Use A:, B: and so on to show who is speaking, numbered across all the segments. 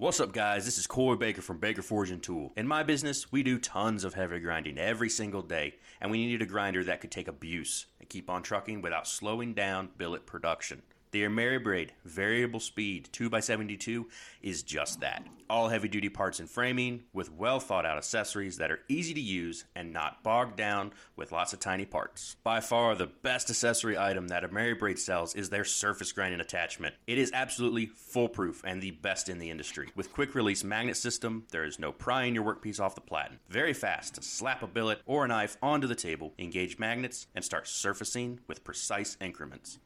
A: What's up, guys? This is Corey Baker from Baker Forge and Tool. In my business, we do tons of heavy grinding every single day, and we needed a grinder that could take abuse and keep on trucking without slowing down billet production. The AmeriBrade variable speed 2x72 is just that. All heavy duty parts and framing with well thought out accessories that are easy to use and not bogged down with lots of tiny parts. By far, the best accessory item that AmeriBrade sells is their surface grinding attachment. It is absolutely foolproof and the best in the industry. With quick release magnet system, there is no prying your workpiece off the platen. Very fast to slap a billet or a knife onto the table, engage magnets, and start surfacing with precise increments.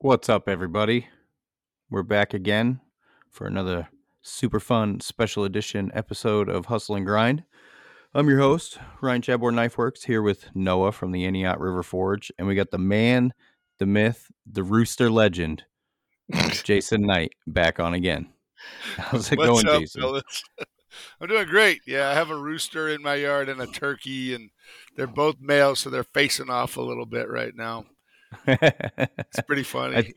B: What's up, everybody? We're back again for another super fun special edition episode of Hustle and Grind. I'm your host, Ryan Chabor Knifeworks, here with Noah from the Aniot River Forge, and we got the man, the myth, the rooster legend, Jason Knight, back on again. How's it
C: What's
B: going,
C: up,
B: Jason?
C: fellas? I'm doing great. Yeah, I have a rooster in my yard and a turkey, and they're both males, so they're facing off a little bit right now. It's pretty funny.
B: I,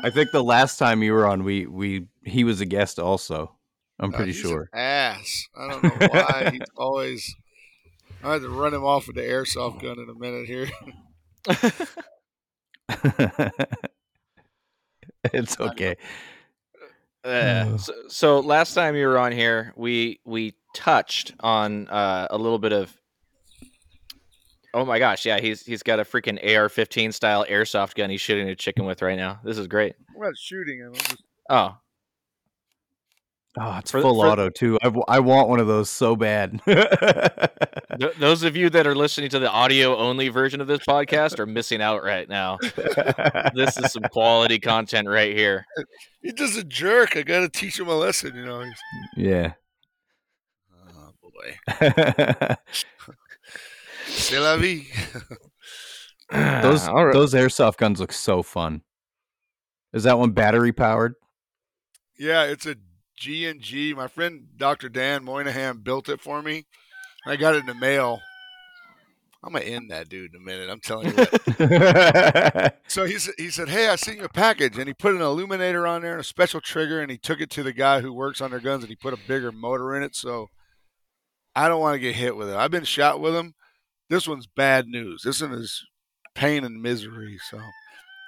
B: I think the last time you were on, we we he was a guest also. I'm
C: Uh,
B: pretty
C: he's an
B: sure.
C: ass. I don't know why. he's always. I had to run him off with the airsoft gun in a minute here.
B: it's okay.
D: Uh, so, so last time you were on here, we we touched on uh, a little bit of. Oh my gosh! Yeah, he's he's got a freaking AR-15 style airsoft gun he's shooting a chicken with right now. This is great.
C: I'm not shooting him. I'm just,
D: Oh,
B: Oh, it's
D: For-
B: full
D: for-
B: auto too. I, I want one of those so bad.
D: Th- those of you that are listening to the audio only version of this podcast are missing out right now. This is some quality content right here.
C: he's just a jerk. I got to teach him a lesson. You know. He's,
B: yeah.
C: oh boy. C'est la vie.
B: Ah, those
D: All right.
B: those airsoft guns look so fun. Is that one battery powered?
C: Yeah, it's a G and G. My friend Dr. Dan Moynihan built it for me. I got it in the mail. I'm gonna end that dude in a minute. I'm telling you what. so he said, he said, "Hey, I sent you a package," and he put an illuminator on there and a special trigger, and he took it to the guy who works on their guns, and he put a bigger motor in it. So I don't want to get hit with it. I've been shot with them. This one's bad news. This one is pain and misery. So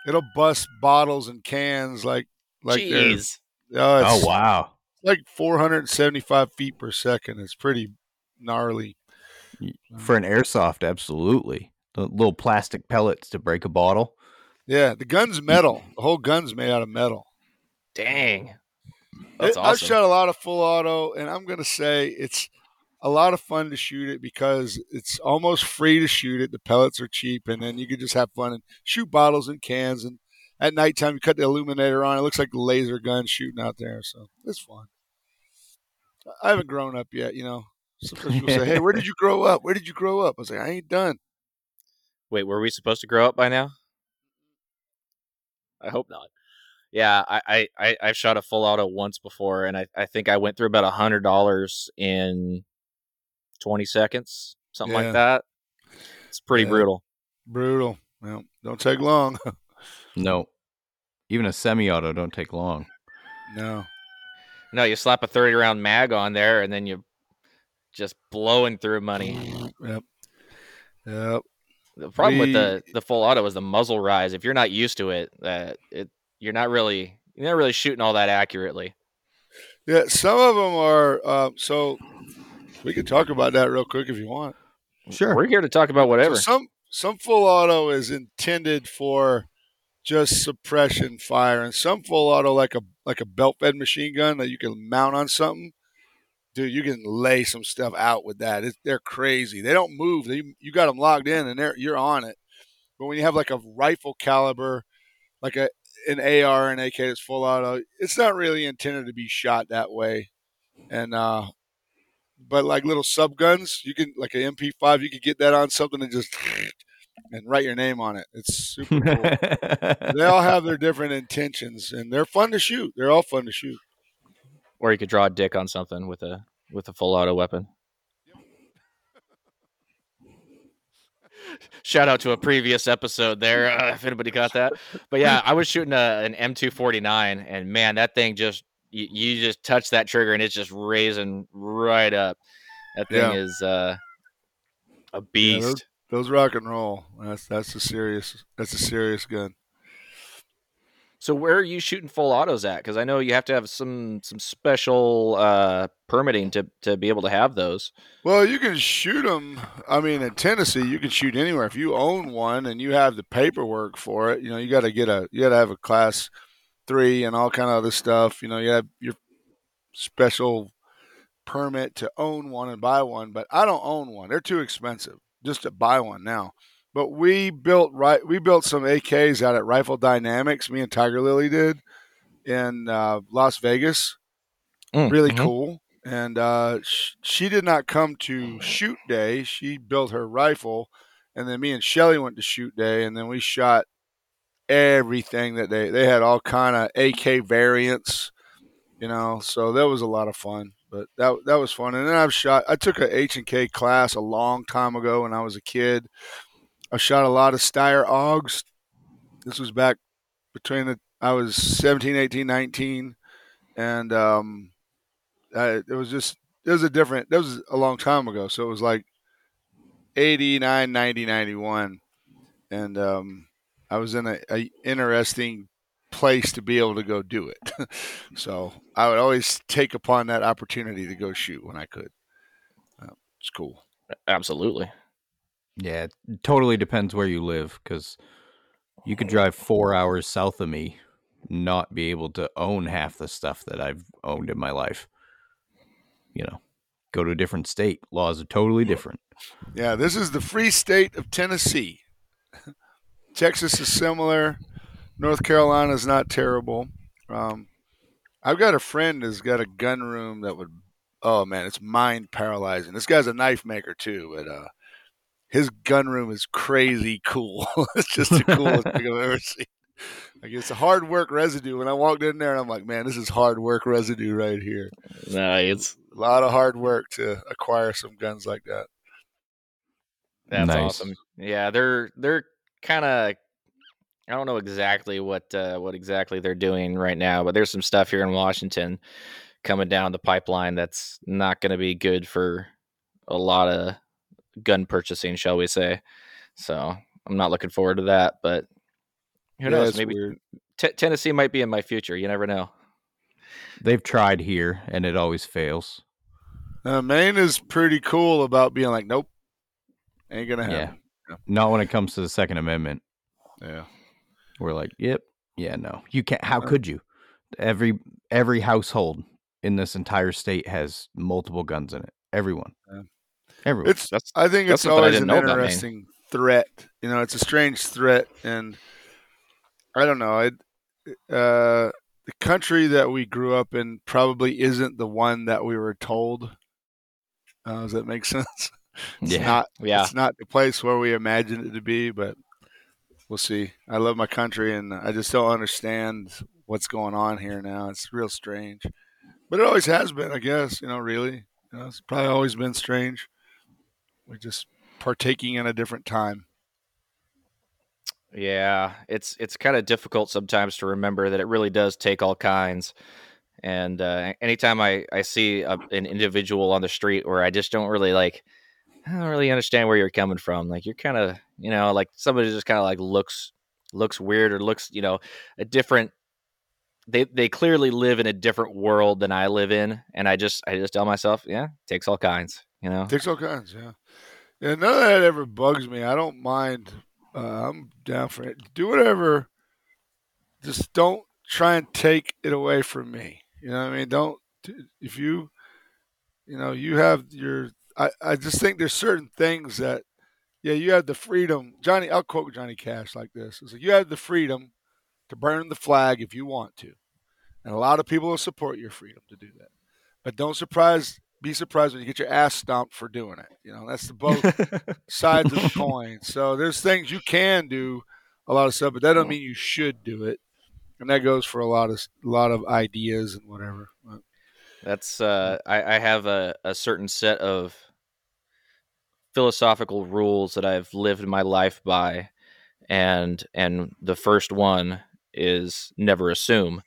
C: it'll bust bottles and cans like like
D: Jeez.
C: Oh, it's
B: oh wow.
C: like 475 feet per second. It's pretty gnarly.
B: For an airsoft, absolutely. The little plastic pellets to break a bottle.
C: Yeah, the gun's metal. The whole gun's made out of metal.
D: Dang. That's
C: I- I've shot a lot of full auto, and I'm gonna say it's a lot of fun to shoot it because it's almost free to shoot it. The pellets are cheap, and then you can just have fun and shoot bottles and cans. And at nighttime, you cut the illuminator on. It looks like a laser gun shooting out there, so it's fun. I haven't grown up yet, you know. Sometimes people say, "Hey, where did you grow up? Where did you grow up?" I was like, "I ain't done."
D: Wait, were we supposed to grow up by now? I hope not. Yeah, I, I, I I've shot a full auto once before, and I, I think I went through about a hundred dollars in twenty seconds, something
C: Yeah.
D: like that. It's pretty
C: Yeah.
D: brutal.
C: Brutal. Well, don't take long.
B: No. Even a semi-auto don't take long.
C: no.
D: No, you slap a thirty round mag on there, and then you're just blowing through money.
C: Yep. Yep.
D: The problem with the the full auto is the muzzle rise. If you're not used to it, that it you're not really you're not really shooting all that accurately.
C: Yeah. Some of them are. Uh, so we can talk about that real quick if you want.
B: Sure.
D: We're here to talk about
C: So
D: whatever.
C: some some full auto is intended for just suppression fire, and some full auto like a like a belt fed machine gun that you can mount on something. Dude, you can lay some stuff out with that. It's, they're crazy. They don't move. They, you got them logged in, and they're you're on it. But when you have like a rifle caliber like a an AR and AK that's full auto. It's not really intended to be shot that way, and uh, but like little sub guns, you can like an MP5, you could get that on something and just and write your name on it. It's super cool. they all have their different intentions, and they're fun to shoot. They're all fun to shoot.
D: Or you could draw a dick on something with a with a full auto weapon. Shout out to a previous episode there, uh, if anybody got that. But yeah, I was shooting a, an M249, and man, that thing just you, you just touch that trigger and it's just raising right up. That thing
C: Yeah.
D: is uh, a
C: Yeah,
D: beast.
C: those, those rock and roll. That's that's a serious. That's a serious gun.
D: So where are you shooting full autos at? Because I know you have to have some some special uh, permitting to to be able to have those.
C: Well, you can shoot them. I mean, in Tennessee, you can shoot anywhere. If you own one and you have the paperwork for it, you know, you got to get a, you got to have a class three and all kind of other stuff. You know, you have your special permit to own one and buy one. But I don't own one; they're too expensive just to buy one now. But we built right, we built some AKs out at Rifle Dynamics. Me and Tiger Lily did in uh, Las Vegas
D: Mm,
C: really
D: mhm.
C: cool. And uh, sh- she did not come to shoot day. She built her rifle, and then me and Shelly went to shoot day, and then we shot everything that they they had all kind of AK variants, you know. So that was a lot of fun. But that that was fun. And then I've shot. I took a H and K class a long time ago when I was a kid. I shot a lot of Steyr Augs. This was back between the I was 17, 18, 19 and um uh, it was just it was a different that was a long time ago so it was like 89 90 91 and um i was in a, a interesting place to be able to go do it so i would always take upon that opportunity to go shoot when i could uh, it's cool
D: Absolutely.
B: Yeah, it totally depends where you live because you could drive four hours south of me, not be able to own half the stuff that I've owned in my life. You know, go to a different state. Laws are totally different.
C: Yeah, this is the free state of Tennessee. Texas is similar. North Carolina is not terrible. Um, I've got a friend that's got a gun room that would, oh man, it's mind paralyzing. This guy's a knife maker too, but uh, his gun room is crazy cool. it's just the coolest thing I've ever seen. Like it's a hard work residue. When I walked in there, and I'm like, man, this is hard work residue right here.
D: it's
C: A lot of hard work to acquire some guns like that.
D: That's
B: Nice.
D: awesome. Yeah, they're they're kind of I don't know exactly what uh, what exactly they're doing right now, but there's some stuff here in Washington coming down the pipeline that's not going to be good for a lot of gun purchasing, shall we say? So I'm not looking forward to that, but who
C: Yeah,
D: knows? Maybe. T- Tennessee might be in my future. You never know.
B: They've tried here and it always fails.
C: Uh, Maine is pretty cool about being like, nope, ain't gonna happen.
B: Not when it comes to the Second Amendment.
C: Yeah,
B: We're like, yep, yeah, no, you can't. How could you? Every every household in this entire state has multiple guns in it. Everyone,
C: Yeah.
B: everyone.
C: it's.
D: That's
C: I think
D: that's
C: it's always an
D: know about
C: interesting threat. You know, it's a strange threat, and I don't know. It, uh, the country that we grew up in probably isn't the one that we were told. Uh, does that make sense? It's
B: Yeah.
C: not.
D: yeah.
C: It's not the place where we imagined it to be, but we'll see. I love my country, and I just don't understand what's going on here now. It's real strange, but it always has been, I guess. You know, really, you know, it's probably always been strange. We're just partaking in a different time.
D: Yeah, it's it's kind of difficult sometimes to remember that it really does take all kinds. And uh, anytime I I see a, an individual on the street where I just don't really like, I don't really understand where you're coming from. Like you're kind of you know like somebody just kind of like looks looks weird or looks you know a different. They they clearly live in a different world than I live in, and I just I just tell myself, yeah, takes all kinds. You know.
C: Takes all kinds, yeah. Yeah, none of that ever bugs me. I don't mind. Uh, I'm down for it. Do whatever. Just don't try and take it away from me. You know what I mean? Don't if you, you know, you have your. I I just think there's certain things that, yeah, you have the freedom. Johnny, I'll quote Johnny Cash like this: "It's like you have the freedom to burn the flag if you want to. And a lot of people will support your freedom to do that. But don't surprise be surprised when you get your ass stomped for doing it. You know, that's the both sides of the coin. So there's things you can do a lot of stuff, but that doesn't mean you should do it. And that goes for a lot of a lot of ideas and whatever. But,
D: That's uh, I, I have a, a certain set of philosophical rules that I've lived my life by, and and the first one is never assume.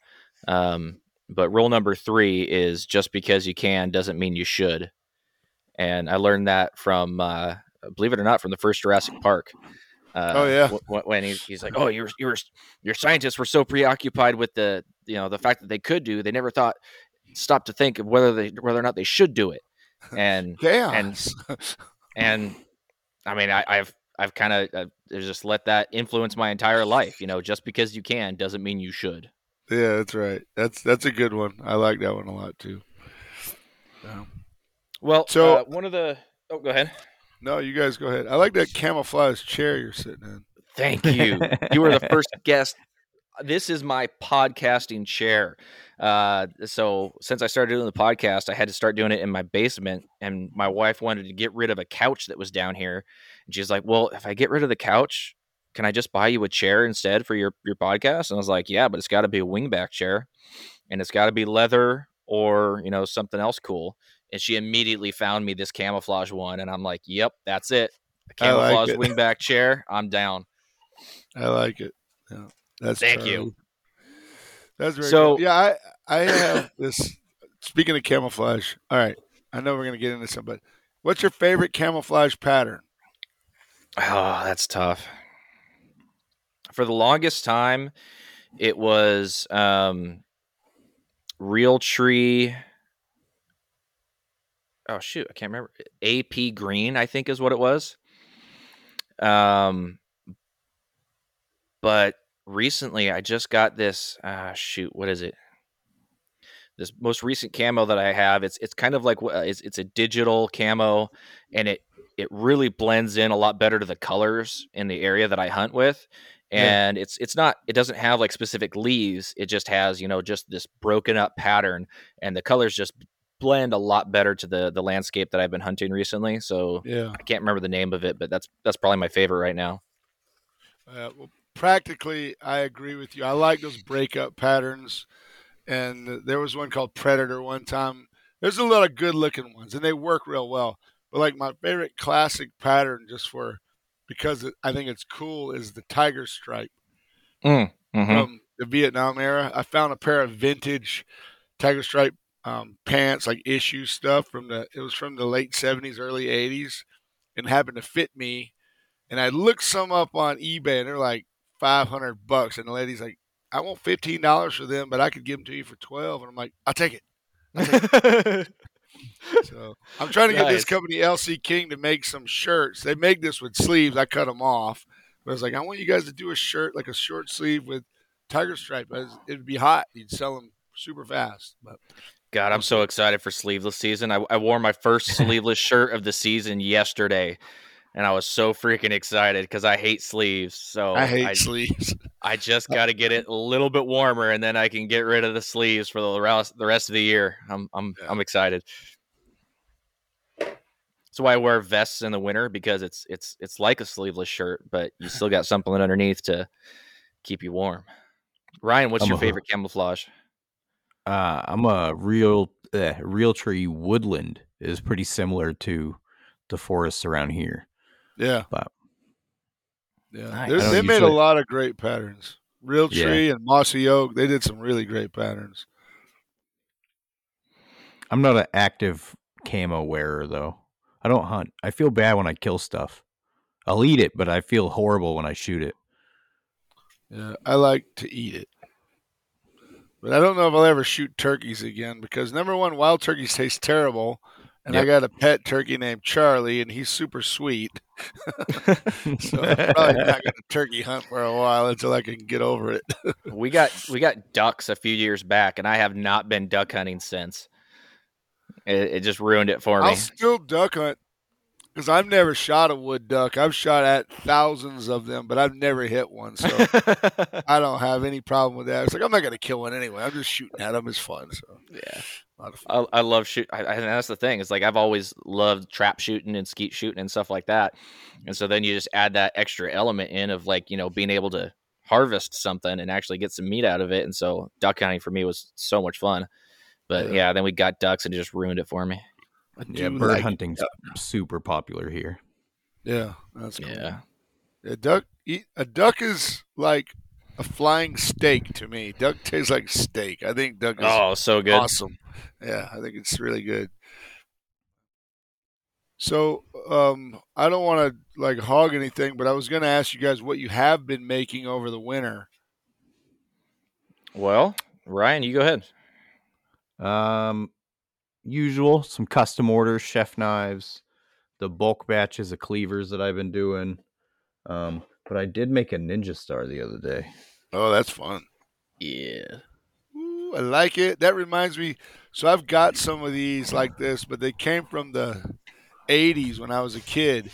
D: Um, but rule number three is just because you can doesn't mean you should. And I learned that from, uh, believe it or not, from the first Jurassic Park. Uh,
C: Oh, yeah.
D: wh- when he's, he's like, "Oh, your your your scientists were so preoccupied with the you know the fact that they could do, they never thought stop to think of whether they whether or not they should do it." And
C: chaos.
D: and I mean, I, I've I've kind of uh, just let that influence my entire life. You know, just because you can doesn't mean you should.
C: yeah, that's right. That's that's a good one. I like that one a lot too. Yeah.
D: Well,
C: So-
D: uh, one of the oh, go ahead.
C: No, you guys go ahead. I like that camouflage chair you're sitting in.
D: Thank you. you were the first guest. This is my podcasting chair. Uh, so since I started doing the podcast, I had to start doing it in my basement. And my wife wanted to get rid of a couch that was down here. And she's like, "Well, if I get rid of the couch, can I just buy you a chair instead for your your podcast?" And I was like, "Yeah, but it's got to be a wingback chair, and it's got to be leather or you know something else cool." And she immediately found me this camouflage one, and I'm like, "Yep, that's it." A
C: like
D: camouflage
C: it.
D: wingback chair. I'm down.
C: I like it. Yeah, that's
D: Thank you.
C: That's very
D: So-
C: good. Yeah, I I have this. Speaking of camouflage, all right. I know we're gonna get into some, but what's your favorite camouflage pattern?
D: Oh, that's tough. For the longest time, it was um, Realtree. Oh shoot, I can't remember. AP green, I think, is what it was. Um, but recently, I just got this. Ah, shoot, what is it? This most recent camo that I have, it's it's kind of like wh- it's it's a digital camo, and it it really blends in a lot better to the colors in the area that I hunt with.
C: Yeah.
D: And it's it's not it doesn't have like specific leaves. It just has, you know, just this broken up pattern and the colors just blend a lot better to the the landscape that I've been hunting recently. So
C: Yeah.
D: I can't remember the name of it, but that's that's probably my favorite right now.
C: Uh, well, practically, I agree with you. I like those breakup patterns, and there was one called Predator one time. There's a lot of good looking ones, and they work real well. But like my favorite classic pattern, just for because it, I think it's cool, is the tiger stripe
D: Mhm.
C: from the Vietnam era. I found a pair of vintage tiger stripe um, pants, like issue stuff from the. It was from the late '70s, early '80s, and happened to fit me. And I looked some up on eBay, and they're like 500 bucks. And the lady's like, "I want fifteen dollars for them, but I could give them to you for 12." And I'm like, "I'll take it." So I'm trying to get this company LC King to make some shirts. They make this with sleeves. I cut them off, but I was like, I want you guys to do a shirt like a short sleeve with tiger stripe. I was- It'd be hot. You'd sell them super fast. But
D: God, I'm so excited for sleeveless season. I, I wore my first sleeveless shirt of the season yesterday, and I was so freaking excited because I hate sleeves. So
C: I hate
D: I,
C: sleeves.
D: I just got to get it a little bit warmer, and then I can get rid of the sleeves for the rest the rest of the year. I'm I'm
C: Yeah.
D: I'm excited. That's why I wear vests in the winter because it's it's it's like a sleeveless shirt, but you still got something underneath to keep you warm. Ryan, what's
B: I'm
D: your
B: a-
D: favorite camouflage?
B: Uh, I'm a real uh, Realtree woodland is pretty similar to the forests around here.
C: Yeah.
B: But-
C: Yeah.
D: Nice.
C: They
B: don't
C: made a lot of great patterns. Real
B: Yeah.
C: tree and mossy oak. They did some really great patterns.
B: I'm not an active camo wearer though. I don't hunt. I feel bad when I kill stuff. I'll eat it, but I feel horrible when I shoot it.
C: Yeah. I like to eat it. But I don't know if I'll ever shoot turkeys again because number one, wild turkeys taste terrible. And I got a pet turkey named Charlie, and he's super sweet. So I'm probably not going to turkey hunt for a while until I can get over it.
D: we got we got ducks a few years back, and I have not been duck hunting since. It, it just ruined it for me.
C: I'll still duck hunt because I've never shot a wood duck. I've shot at thousands of them, but I've never hit one. So I don't have any problem with that. It's like I'm not gonna kill one anyway. I'm just shooting at them. It's fun. So
D: yeah,
C: a lot of fun.
D: I, I love shoot. I, I, that's the thing. It's like I've always loved trap shooting and skeet shooting and stuff like that. And so then you just add that extra element in of like you know being able to harvest something and actually get some meat out of it. And so duck hunting for me was so much fun. But yeah,
C: Yeah.
D: then we got ducks and it just ruined it for me.
B: Yeah, bird
C: like
B: hunting's
C: duck.
B: super popular here.
C: Yeah, that's cool.
D: Yeah.
C: A duck, a duck is like a flying steak to me. Duck tastes like steak. I think duck is
D: Oh, so good.
C: awesome. Yeah, I think it's really good. So, um, I don't want to like hog anything, but I was going to ask you guys what you have been making over the winter.
D: Well, Ryan, you go ahead.
B: Um, usual, some custom orders, chef knives, the bulk batches of cleavers that I've been doing. Um, but I did make a ninja star the other day.
C: Oh, that's fun.
D: Yeah.
C: Ooh, I like it. That reminds me. So I've got some of these like this, but they came from the '80s when I was a kid,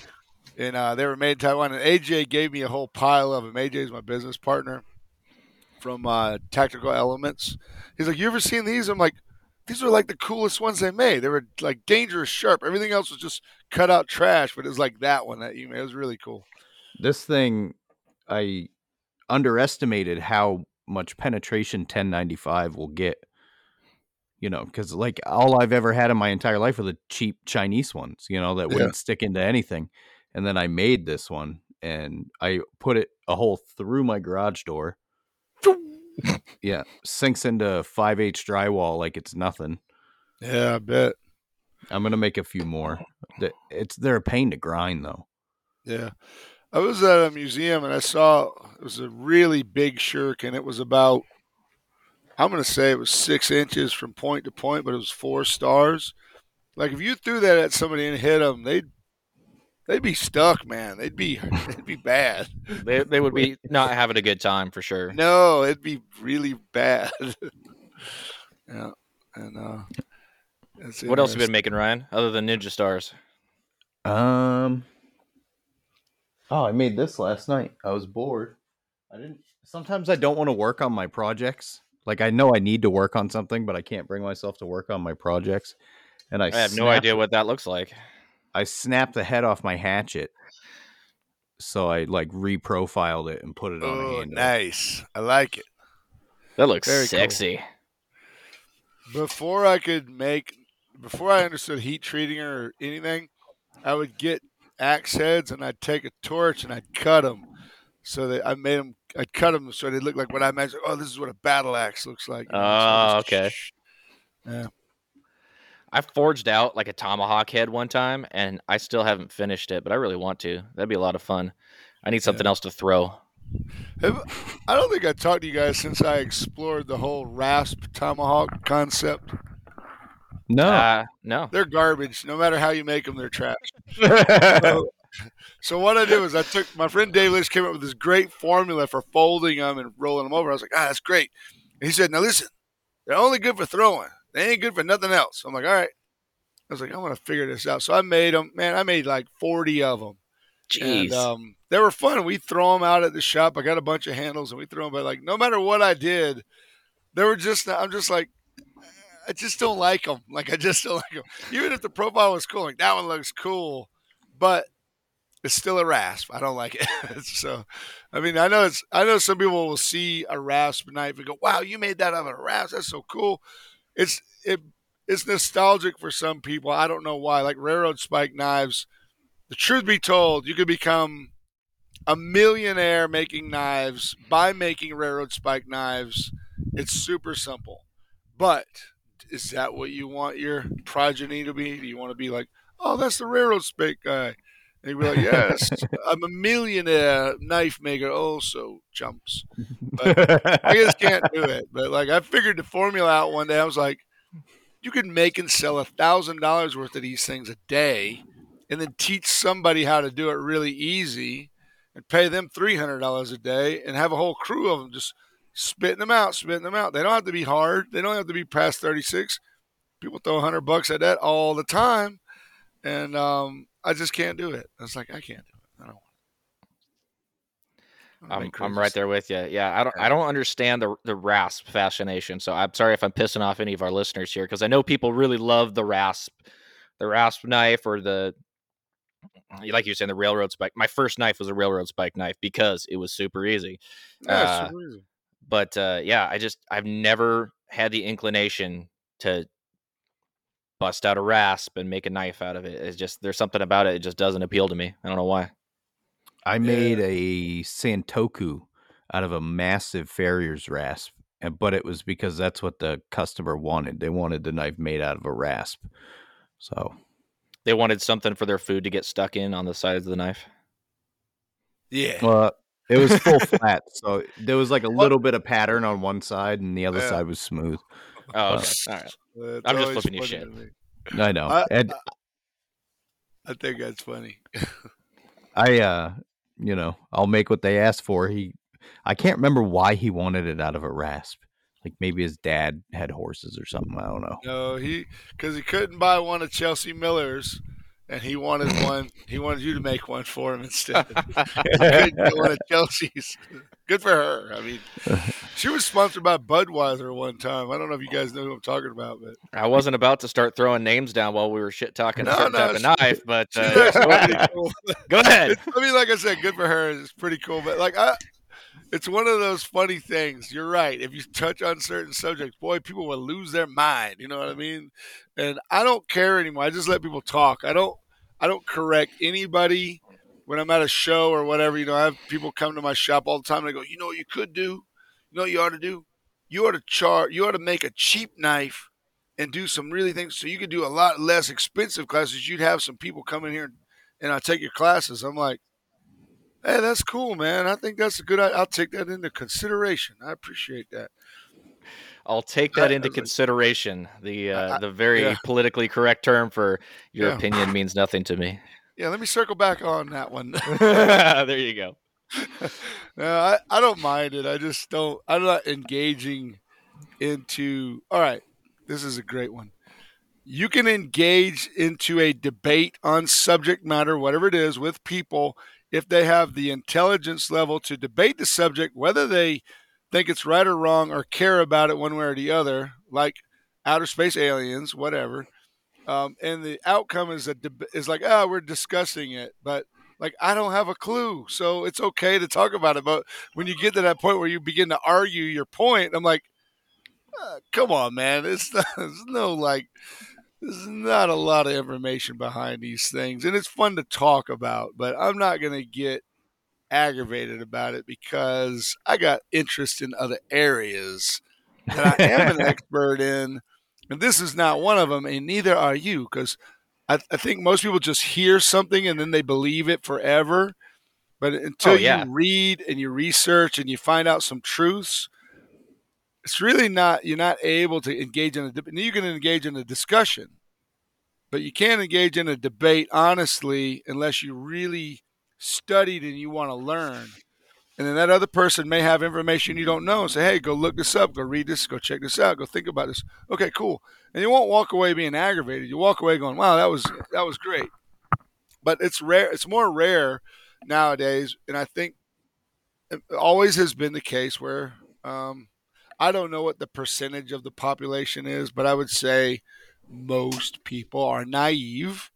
C: and uh, they were made in Taiwan. And AJ gave me a whole pile of them. AJ is my business partner from uh, Tactical Elements. He's like, "You ever seen these?" I'm like, "These are like the coolest ones they made. They were like dangerous sharp. Everything else was just cut out trash, but it was like that one that you made. It was really cool."
B: This thing, I underestimated how much penetration 1095 will get. You know, because like all I've ever had in my entire life are the cheap Chinese ones, you know, that wouldn't stick into anything. And then I made this one and I put it a hole through my garage door. Yeah, sinks into 5 H drywall like it's nothing.
C: Yeah, I bet.
B: I'm gonna make a few more. It's they're a pain to grind though.
C: Yeah. I was at a museum and I saw it was a really big shirk and it was about I'm gonna say it was six inches from point to point, but it was four stars. Like if you threw that at somebody and hit them, they'd they'd be stuck, man. They'd be they'd be bad.
D: They, they would be not having a good time for sure.
C: No, it'd be really bad. yeah, and uh, that's
D: What else have you been making, Ryan, other than Ninja Stars?
B: Um. Oh, I made this last night. I was bored. I didn't. Sometimes I don't want to work on my projects. Like I know I need to work on something, but I can't bring myself to work on my projects. And I,
D: I have no idea what that looks like.
B: I snapped the head off my hatchet, so I like reprofiled it and put it on a
C: Oh,
B: handle.
C: nice. I like it.
D: That looks
C: Very cool.
D: sexy.
C: before I could make, before I understood heat treating or anything, I would get axe heads and I'd take a torch and I'd cut them. So that I made them, I'd cut them so they look like what I imagine. Oh, this is what a battle axe looks like. you know, so I
D: Oh,
C: just-
D: okay.
C: Yeah.
D: I forged out like a tomahawk head one time, and I still haven't finished it, but I really want to. That'd be a lot of fun. I need something else to throw.
C: Have, I don't think I talked to you guys since I explored the whole rasp tomahawk concept.
B: No,
D: Uh, no.
C: They're garbage. No matter how you make them, they're trash. So, so what I did was I took my friend Dave Lisch came up with this great formula for folding them and rolling them over. I was like, ah, that's great. And he said, now listen, they're only good for throwing. They ain't good for nothing else. I'm like, all right. I was like, I'm gonna figure this out. So I made them. Man, I made like 40 of them.
D: Jeez.
C: And um, they were fun. We throw them out at the shop. I got a bunch of handles and we throw them. But like, no matter what I did, they were just. I'm just like, I just don't like them. Like I just don't like them. Even if the profile was cool, like that one looks cool, but it's still a rasp. I don't like it. so, I mean, I know it's. I know some people will see a rasp knife and go, "Wow, you made that out of a rasp. That's so cool." It's it. It's nostalgic for some people. I don't know why. Like railroad spike knives. The truth be told, you could become a millionaire making knives by making railroad spike knives. It's super simple. But is that what you want your progeny to be? Do you want to be like, oh, that's the railroad spike guy? And you'd be like, yes, I'm a millionaire knife maker also, chumps. I just can't do it. But like, I figured the formula out one day. I was like, you could make and sell a thousand dollars worth of these things a day, and then teach somebody how to do it really easy, and pay them three hundred dollars a day, and have a whole crew of them just spitting them out, spitting them out. They don't have to be hard. They don't have to be past thirty six. People throw a hundred bucks at that all the time. And um, I just can't do it. I was like, I can't do it. I don't. want
D: I'm, I'm right there with you. Yeah, I don't I don't understand the the rasp fascination. So I'm sorry if I'm pissing off any of our listeners here because I know people really love the rasp, the rasp knife or the like you were saying the railroad spike. My first knife was a railroad spike knife because it was super easy.
C: Yeah,
D: Uh,
C: it's really-
D: But uh, yeah, I just I've never had the inclination to bust out a rasp and make a knife out of it. It's just there's something about it. It just doesn't appeal to me. I don't know why.
B: I made a Santoku out of a massive farrier's rasp, and but it was because that's what the customer wanted. They wanted the knife made out of a rasp. So
D: They wanted something for their food to get stuck in on the sides of the knife.
C: yeah.
B: well, it was full flat, so there was like a little bit of pattern on one side, and the other
C: Yeah.
B: side was smooth.
D: Oh, okay. All right.
C: It's
D: I'm just flipping you
C: funny
D: shit.
B: I know.
C: I-
B: and
C: I think that's funny.
B: I, uh, you know, I'll make what they asked for. He, I can't remember why he wanted it out of a rasp. Like maybe his dad had horses or something. I don't know.
C: No, he because he couldn't buy one of Chelsea Miller's, and he wanted one. He wanted you to make one for him instead. he couldn't one of Chelsea's. Good for her. I mean, she was sponsored by Budweiser one time. I don't know if you guys know who I'm talking about, but
D: I wasn't about to start throwing names down while we were shit talking a
C: No,
D: certain
C: no,
D: type of knife, but uh,
C: actually pretty cool.
D: go ahead.
C: It's- I mean, like I said, good for her. It's pretty cool, but like I, it's one of those funny things. You're right. If you touch on certain subjects, boy, people will lose their mind. You know what I mean? And I don't care anymore. I just let people talk. I don't. I don't correct anybody when I'm at a show or whatever. You know, I have people come to my shop all the time. and They go, you know, what you could do. You know, what you ought to do. You ought to chart. You ought to make a cheap knife and do some really things so you could do a lot less expensive classes. You'd have some people come in here and I take your classes. I'm like, hey, that's cool, man. I think that's a good. I'll take that into consideration. I appreciate that.
D: I'll take that into consideration. The uh, the very
C: yeah.
D: politically correct term for your
C: Yeah.
D: opinion means nothing to me.
C: Yeah, let me circle back on that one.
D: there you go.
C: no, I, I don't mind it. I just don't. I'm not engaging into. All right, this is a great one. You can engage into a debate on subject matter, whatever it is, with people if they have the intelligence level to debate the subject, whether they think it's right or wrong or care about it one way or the other, like outer space aliens, whatever. Um, and the outcome is a deb- is like, oh, we're discussing it, but like I don't have a clue, so it's okay to talk about it. But when you get to that point where you begin to argue your point, I'm like, uh, come on, man, it's not, there's no like, there's not a lot of information behind these things, and it's fun to talk about, but I'm not gonna get aggravated about it because I got interest in other areas that I am an expert in, and this is not one of them, and neither are you, because I, I think most people just hear something and then they believe it forever. But until
D: Oh, yeah.
C: you read and you research and you find out some truths, it's really not you're not able to engage in a you can engage in a discussion, but you can't engage in a debate honestly unless you really studied and you want to learn. And then that other person may have information you don't know and say, hey, go look this up, go read this, go check this out, go think about this. Okay, cool. And you won't walk away being aggravated. You walk away going, wow, that was that was great. But it's rare. It's more rare nowadays, and I think it always has been the case where um, I don't know what the percentage of the population is, but I would say most people are naive,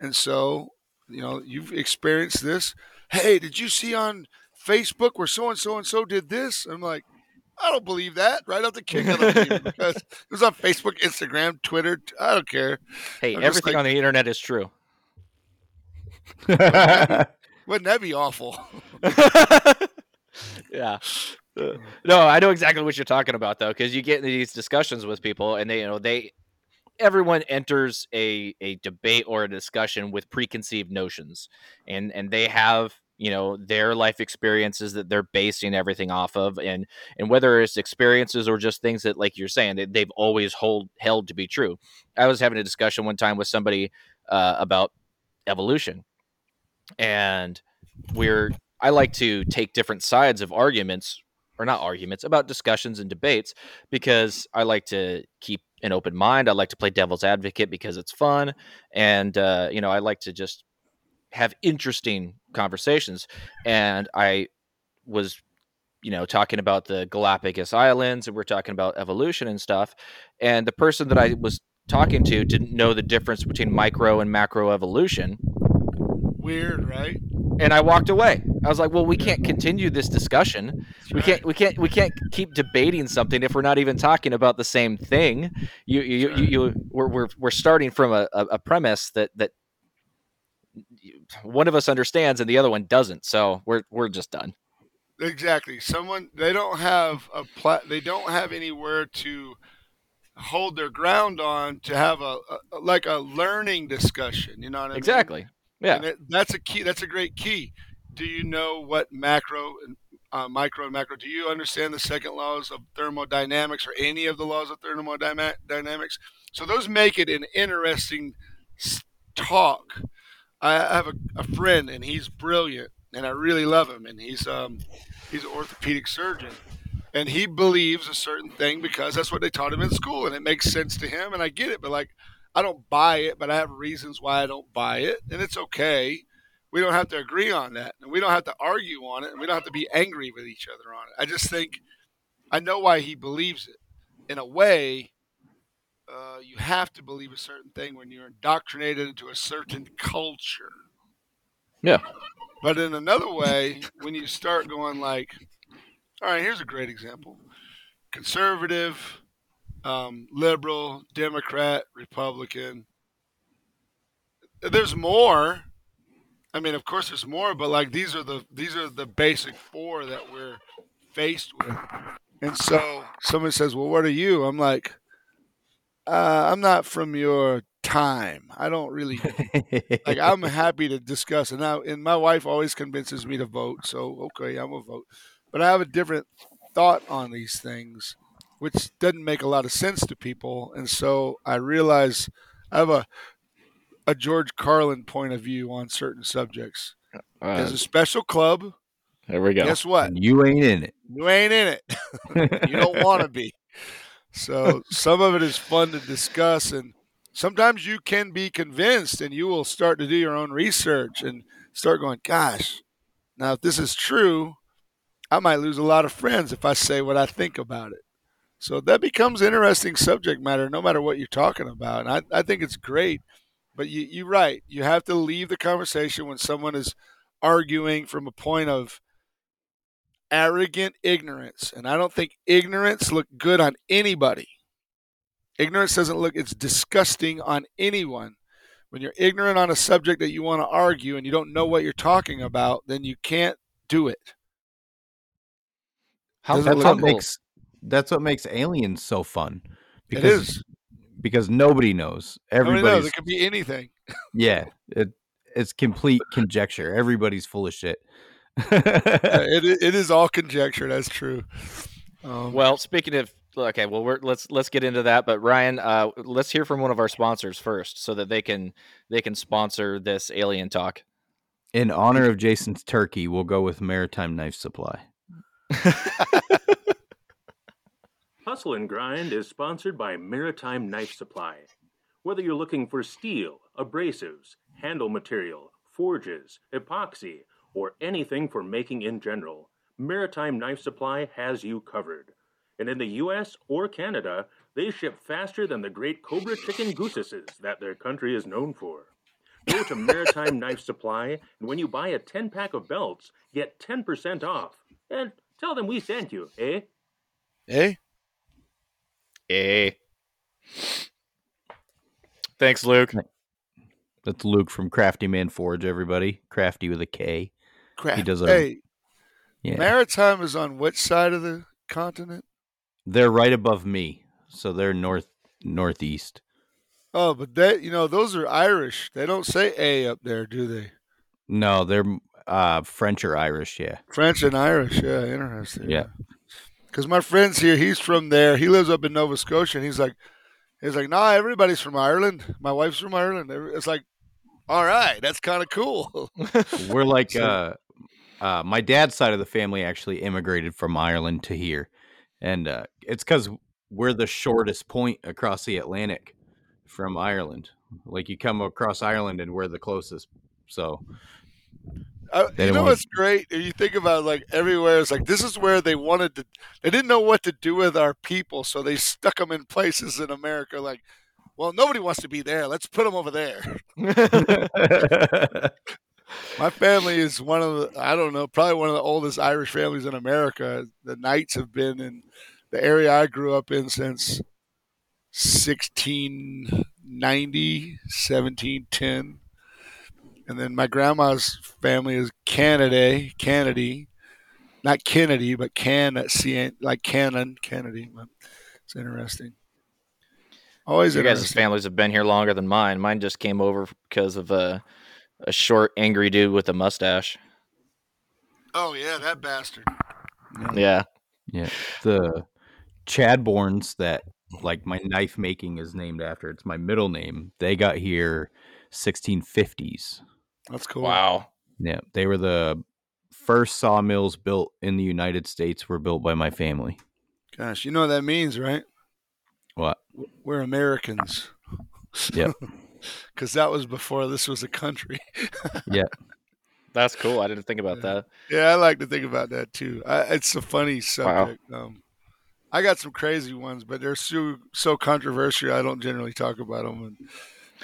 C: and so you know you've experienced this. Hey, did you see on Facebook where so and so and so did this? I'm like, I don't believe that. Right off the kick, because it was on Facebook, Instagram, Twitter. I don't care.
D: Hey,
C: I'm
D: everything
C: like-
D: on the internet is true.
C: Wouldn't that be awful?
D: yeah. No, I know exactly what you're talking about though, because you get these discussions with people, and they, you know, they, everyone enters a a debate or a discussion with preconceived notions, and and they have you know their life experiences that they're basing everything off of, and and whether it's experiences or just things that, like you're saying, that they've always hold held to be true. I was having a discussion one time with somebody uh, about evolution, and we're I like to take different sides of arguments or not arguments about discussions and debates because I like to keep an open mind. I like to play devil's advocate because it's fun, and uh, you know, I like to just have interesting conversations. And I was, you know, talking about the Galapagos Islands, and we're talking about evolution and stuff. And the person that I was talking to didn't know the difference between micro and macro evolution.
C: Weird, right?
D: And I walked away. I was like, "Well, we can't continue this discussion.
C: That's
D: We can't, we can't, we can't keep debating something if we're not even talking about the same thing. You, you, you, you we're, we're, we're starting from a, a premise that that one of us understands and the other one doesn't. So we're we're just done.
C: Exactly. Someone they don't have a pla- they don't have anywhere to hold their ground on to have a, a like a learning discussion. You know what I mean?
D: Exactly. Yeah.
C: And that's a key. That's a great key. Do you know what macro and uh, micro and macro? Do you understand the second laws of thermodynamics or any of the laws of thermodynamics? So those make it an interesting talk. I have a, a friend and he's brilliant and I really love him and he's um he's an orthopedic surgeon and he believes a certain thing because that's what they taught him in school and it makes sense to him and I get it but like I don't buy it but I have reasons why I don't buy it and it's okay. We don't have to agree on that and we don't have to argue on it and we don't have to be angry with each other on it. I just think I know why he believes it. In a way uh, you have to believe a certain thing when you're indoctrinated into a certain culture.
D: Yeah.
C: but in another way, when you start going like, all right, here's a great example: conservative, um, liberal, Democrat, Republican. There's more. I mean, of course, there's more, but like these are the these are the basic four that we're faced with. And so someone says, "Well, what are you?" I'm like, uh, "I'm not from your time. I don't really like I'm happy to discuss And now. And my wife always convinces me to vote, so okay, I'm a vote. But I have a different thought on these things, which doesn't make a lot of sense to people. And so I realize I have a a George Carlin point of view on certain subjects. There's
D: Uh,
C: a special club.
D: there we go.
C: Guess what?
B: you ain't in it.
C: You ain't in it. you don't want to be. So some of it is fun to discuss, and sometimes you can be convinced, and you will start to do your own research and start going, "Gosh, now if this is true, I might lose a lot of friends if I say what I think about it." So that becomes interesting subject matter, no matter what you're talking about. And I, I think it's great, but you, you're right. You have to leave the conversation when someone is arguing from a point of arrogant ignorance. And I don't think ignorance look good on anybody. Ignorance doesn't look it's disgusting on anyone. When you're ignorant on a subject that you want to argue and you don't know what you're talking about, then you can't do it.
D: How
B: That's what makes that's what makes aliens so fun.
C: it is.
B: because nobody knows.
C: Nobody knows. It could be anything.
B: yeah. It it's complete conjecture. Everybody's full of shit.
C: It, it is all conjecture. That's true. Um,
D: Well, speaking of okay, well, we're, let's let's get into that. But Ryan, uh, let's hear from one of our sponsors first, so that they can they can sponsor this alien talk.
B: In honor of Jason's turkey, we'll go with Maritime Knife Supply.
E: Hustle and Grind is sponsored by Maritime Knife Supply. Whether you're looking for steel, abrasives, handle material, forges, epoxy, or anything for making in general, Maritime Knife Supply has you covered. And in the US or Canada, they ship faster than the great Cobra chicken goosesses that their country is known for. Go to Maritime Knife Supply, and when you buy a 10 pack of belts, get 10% off. And tell them we sent you, eh?
C: eh?
D: Hey, thanks, Luke.
B: That's Luke from KraftyMan Forge, everybody. Crafty with a K.
C: Crap.
B: He does a-
C: hey,
B: Yeah.
C: Maritime is on which side of the continent?
B: they're right above me. So they're north northeast.
C: Oh, but they, you know, those are Irish. They don't say A up there, do they?
B: No, they're uh French or Irish, yeah.
C: French and Irish. Yeah, interesting.
B: Yeah.
C: Because my friend's here. He's from there. He lives up in Nova Scotia. And he's like, he's like, nah, everybody's from Ireland. My wife's from Ireland. It's like, all right, that's kind of cool.
B: We're like
C: So-
B: uh uh my dad's side of the family actually immigrated from Ireland to here. And uh it's cuz we're the shortest point across the Atlantic from Ireland. Like you come across Ireland and we're the closest. So
C: Uh, you know what's great? If you think about it, like everywhere, it's like this is where they wanted to. They didn't know what to do with our people, so they stuck them in places in America. Like, well, nobody wants to be there. Let's put them over there. My family is one of the. I don't know, probably one of the oldest Irish families in America. The Knights have been in the area I grew up in since 1690, 1710. And then my grandma's family is Canada, Kennedy, not Kennedy, but Can, C- like Cannon, Kennedy. It's interesting. Always
D: Your guys'
C: interesting.
D: families have been here longer than mine. Mine just came over because of a a short, angry dude with a mustache.
C: Oh yeah, that bastard.
D: Yeah.
B: yeah, the Chadbournes that like my knife making is named after. It's my middle name. They got here 1650s.
C: That's cool.
D: Wow.
B: Yeah, they were the first sawmills built in the United States were built by my family.
C: Gosh, you know what that means, right?
B: What?
C: We're Americans.
B: Yep.
C: Because that was before this was a country. Yeah.
D: That's cool. I didn't think about
C: Yeah.
D: that.
C: yeah, I like to think about that too. I, it's a funny subject. Um, I got some crazy ones, but they're so so controversial. I don't generally talk about them, and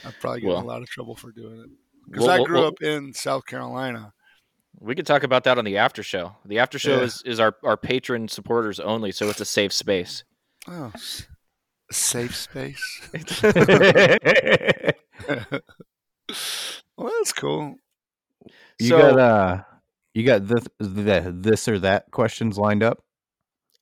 C: I probably get in a lot of trouble for doing it. Because
D: Well,
C: I grew
D: well,
C: up in South Carolina.
D: We could talk about that on the after show. The after show
C: Yeah.
D: is, is our, our patron supporters only, so it's a safe space.
C: Oh, safe space. well, that's cool.
B: You
D: So-
B: got uh you got this the, this or that questions lined up?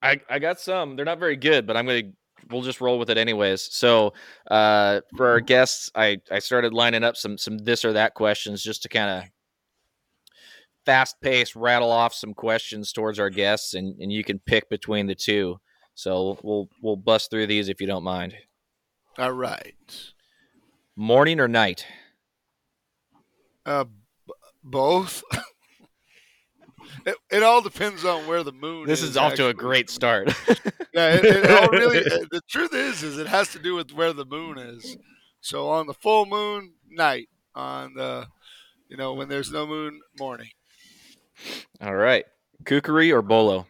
D: I, I got some. They're not very good, but I'm gonna we'll just roll with it anyways. So uh, for our guests, I I started lining up some some this or that questions just to kind of fast pace rattle off some questions towards our guests, and and you can pick between the two. So we'll we'll bust through these if you don't mind.
C: All right.
D: Morning or night?
C: Uh, b- both. it, it all depends on where the moon.
D: This is off to a great start.
C: Yeah, it, it all really. the truth is, is it has to do with where the moon is. So on the full moon, night. On the, you know, when there's no moon, morning.
D: All right, kukri or bolo?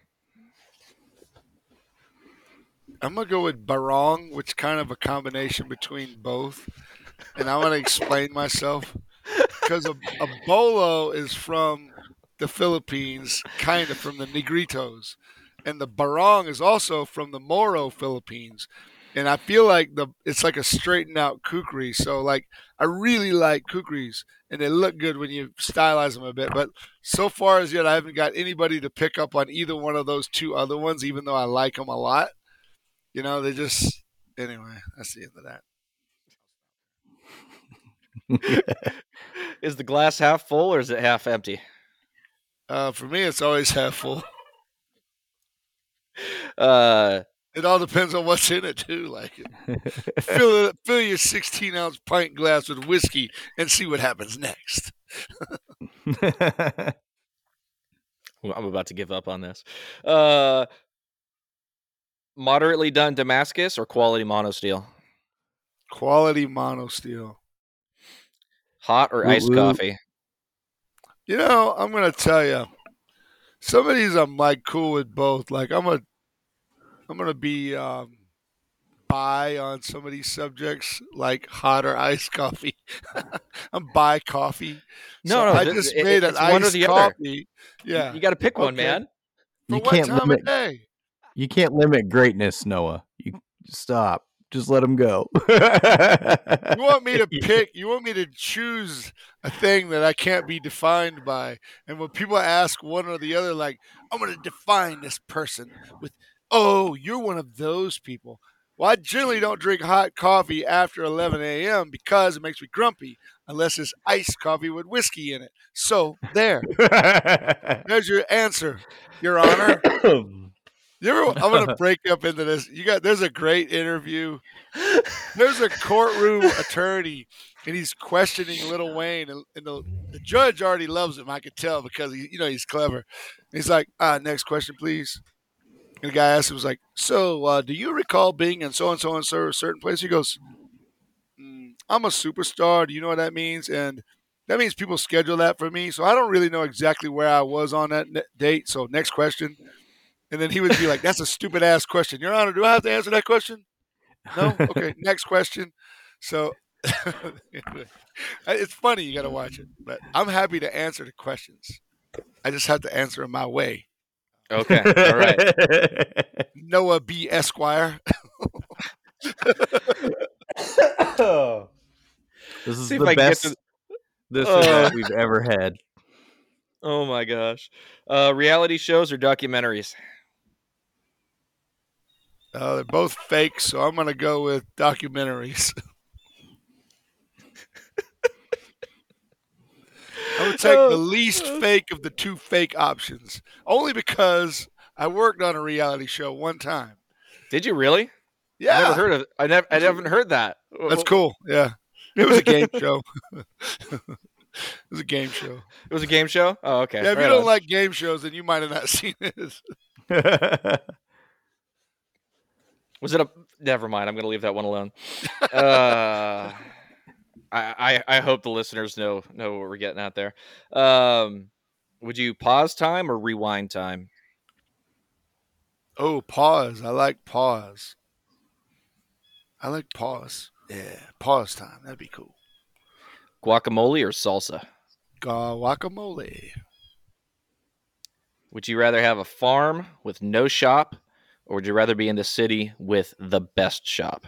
C: I'm gonna go with barong, which kind of a combination between both, and I want to explain myself because a, a bolo is from the Philippines, kind of from the Negritos, and the barong is also from the Moro Philippines, and I feel like the it's like a straightened out kukri. So like I really like kukris, and they look good when you stylize them a bit. But so far as yet, I haven't got anybody to pick up on either one of those two other ones, even though I like them a lot. You know, they just anyway. That's the end of that.
D: Is the glass half full or is it half empty?
C: Uh, for me, it's always half full.
D: Uh,
C: It all depends on what's in it too. Like fill it, fill your sixteen ounce pint glass with whiskey and see what happens next.
D: well, I'm about to give up on this. Uh, moderately done Damascus or quality monosteel?
C: Quality mono steel.
D: Hot or
B: Woo
D: iced
B: woo.
D: coffee?
C: You know, I'm gonna tell you, some of these I'm like cool with both. Like I'm a, I'm gonna be um, bi on some of these subjects, like hot or iced coffee. I'm buy coffee.
D: No,
C: So
D: no,
C: I just
D: it-
C: made an
D: one or
C: iced
D: the other.
C: coffee. Yeah,
D: You got to pick one, man.
C: for
B: you
C: what
B: can't
C: time
B: limit
C: of day?
B: you can't limit greatness, Noah. You stop. Just let him go.
C: You want me to pick? You want me to choose a thing that I can't be defined by? And when people ask one or the other, like, I'm going to define this person with, oh, you're one of those people. Well, I generally don't drink hot coffee after 11 a.m. because it makes me grumpy, unless it's iced coffee with whiskey in it. So there, there's your answer, Your Honor. You ever? I'm gonna break up into this. You got. There's a great interview. There's a courtroom attorney, and he's questioning Lil Wayne, and, and the, the judge already loves him. I could tell because he, you know, he's clever. He's like, uh, "Next question, please." And the guy asked him, was like, "So, uh, do you recall being in so and so and so a certain place?" He goes, mm, "I'm a superstar. Do you know what that means?" And that means people schedule that for me. So I don't really know exactly where I was on that ne- date. So next question. And then he would be like, "That's a stupid ass question, Your Honor. Do I have to answer that question?" No. Okay. next question. So it's funny. You got to watch it, but I'm happy to answer the questions. I just have to answer them my way.
D: Okay. All right.
C: Noah B. Esquire.
B: This is
D: See
B: the
D: I
B: best
D: to-
B: this
D: Uh.
B: event we've ever had.
D: Oh my gosh. Uh, reality shows or documentaries?
C: Uh, they're both fake, so I'm going to go with documentaries. I would take the least fake of the two fake options, only because I worked on a reality show one time.
D: Did you really?
C: Yeah,
D: I never heard of. I never. I haven't heard that.
C: that's cool. Yeah, it was a game show. it was a game show.
D: It was a game show. Oh, okay.
C: Yeah, if
D: right
C: you don't
D: on.
C: like game shows, then you might have not seen it.
D: Was it a? Never mind. I'm going to leave that one alone. uh, I, I I hope the listeners know know what we're getting at there. Um, would you pause time or rewind time?
C: Oh, pause. I like pause. I like pause. Yeah, pause time. That'd be cool.
D: Guacamole or salsa?
C: Guacamole.
D: Would you rather have a farm with no shop, or would you rather be in the city with the best shop?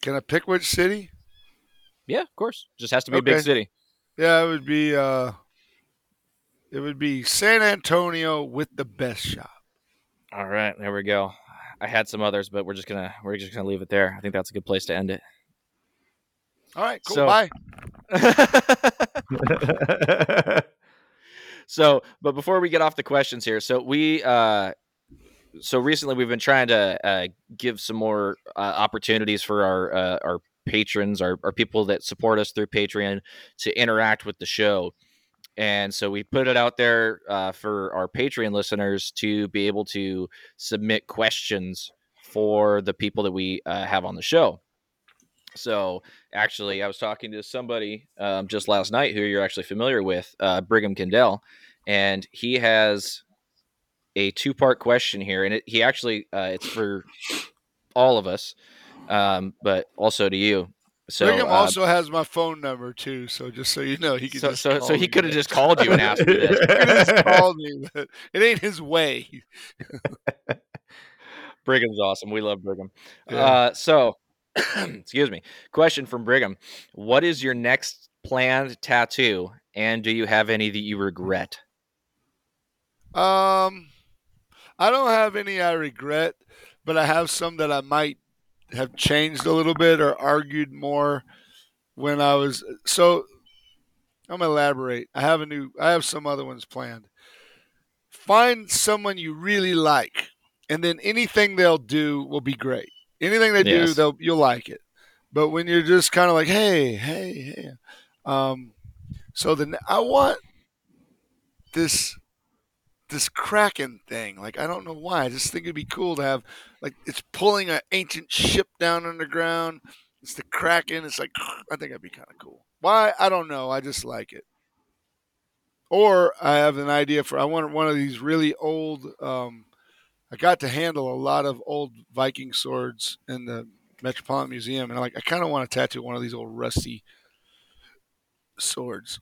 C: Can I pick which city?
D: Yeah, of course. Just has to be a big city.
C: Yeah, it would be uh it would be San Antonio with the best shop.
D: All right, there we go. I had some others, but we're just gonna we're just gonna leave it there. I think that's a good place to end it.
C: All right, cool.
D: So-
C: Bye.
D: so, but before we get off the questions here, so we uh so recently we've been trying to uh, give some more uh, opportunities for our uh, our patrons, our, our people that support us through Patreon to interact with the show. And so we put it out there uh, for our Patreon listeners to be able to submit questions for the people that we uh, have on the show. So actually, I was talking to somebody um, just last night who you're actually familiar with, uh, Brigham Kendall, and he has a two part question here, and it, he actually uh, it's for all of us, um, but also to you. So,
C: Brigham
D: uh,
C: also has my phone number too, so just so you know, he could
D: so, so, so he could have just called you and asked you this.
C: He just called me, but it ain't his way.
D: Brigham's awesome. We love Brigham.
C: Yeah.
D: Uh, so, excuse me. Question from Brigham: What is your next planned tattoo, and do you have any that you regret?
C: Um, I don't have any I regret, but I have some that I might have changed a little bit or argued more when I was. So I'm gonna elaborate. I have a new. I have some other ones planned. Find someone you really like, and then anything they'll do will be great. Anything they do, they'll you'll like it. But when you're just kind of like, hey, hey, hey, um, so then I want this this kraken thing. Like I don't know why. I just think it'd be cool to have like it's pulling an ancient ship down underground. It's the kraken. It's like I think that'd be kind of cool. Why? I don't know. I just like it. Or I have an idea for I want one of these really old. Um, I got to handle a lot of old Viking swords in the Metropolitan Museum, and I like I kind of want to tattoo one of these old rusty swords.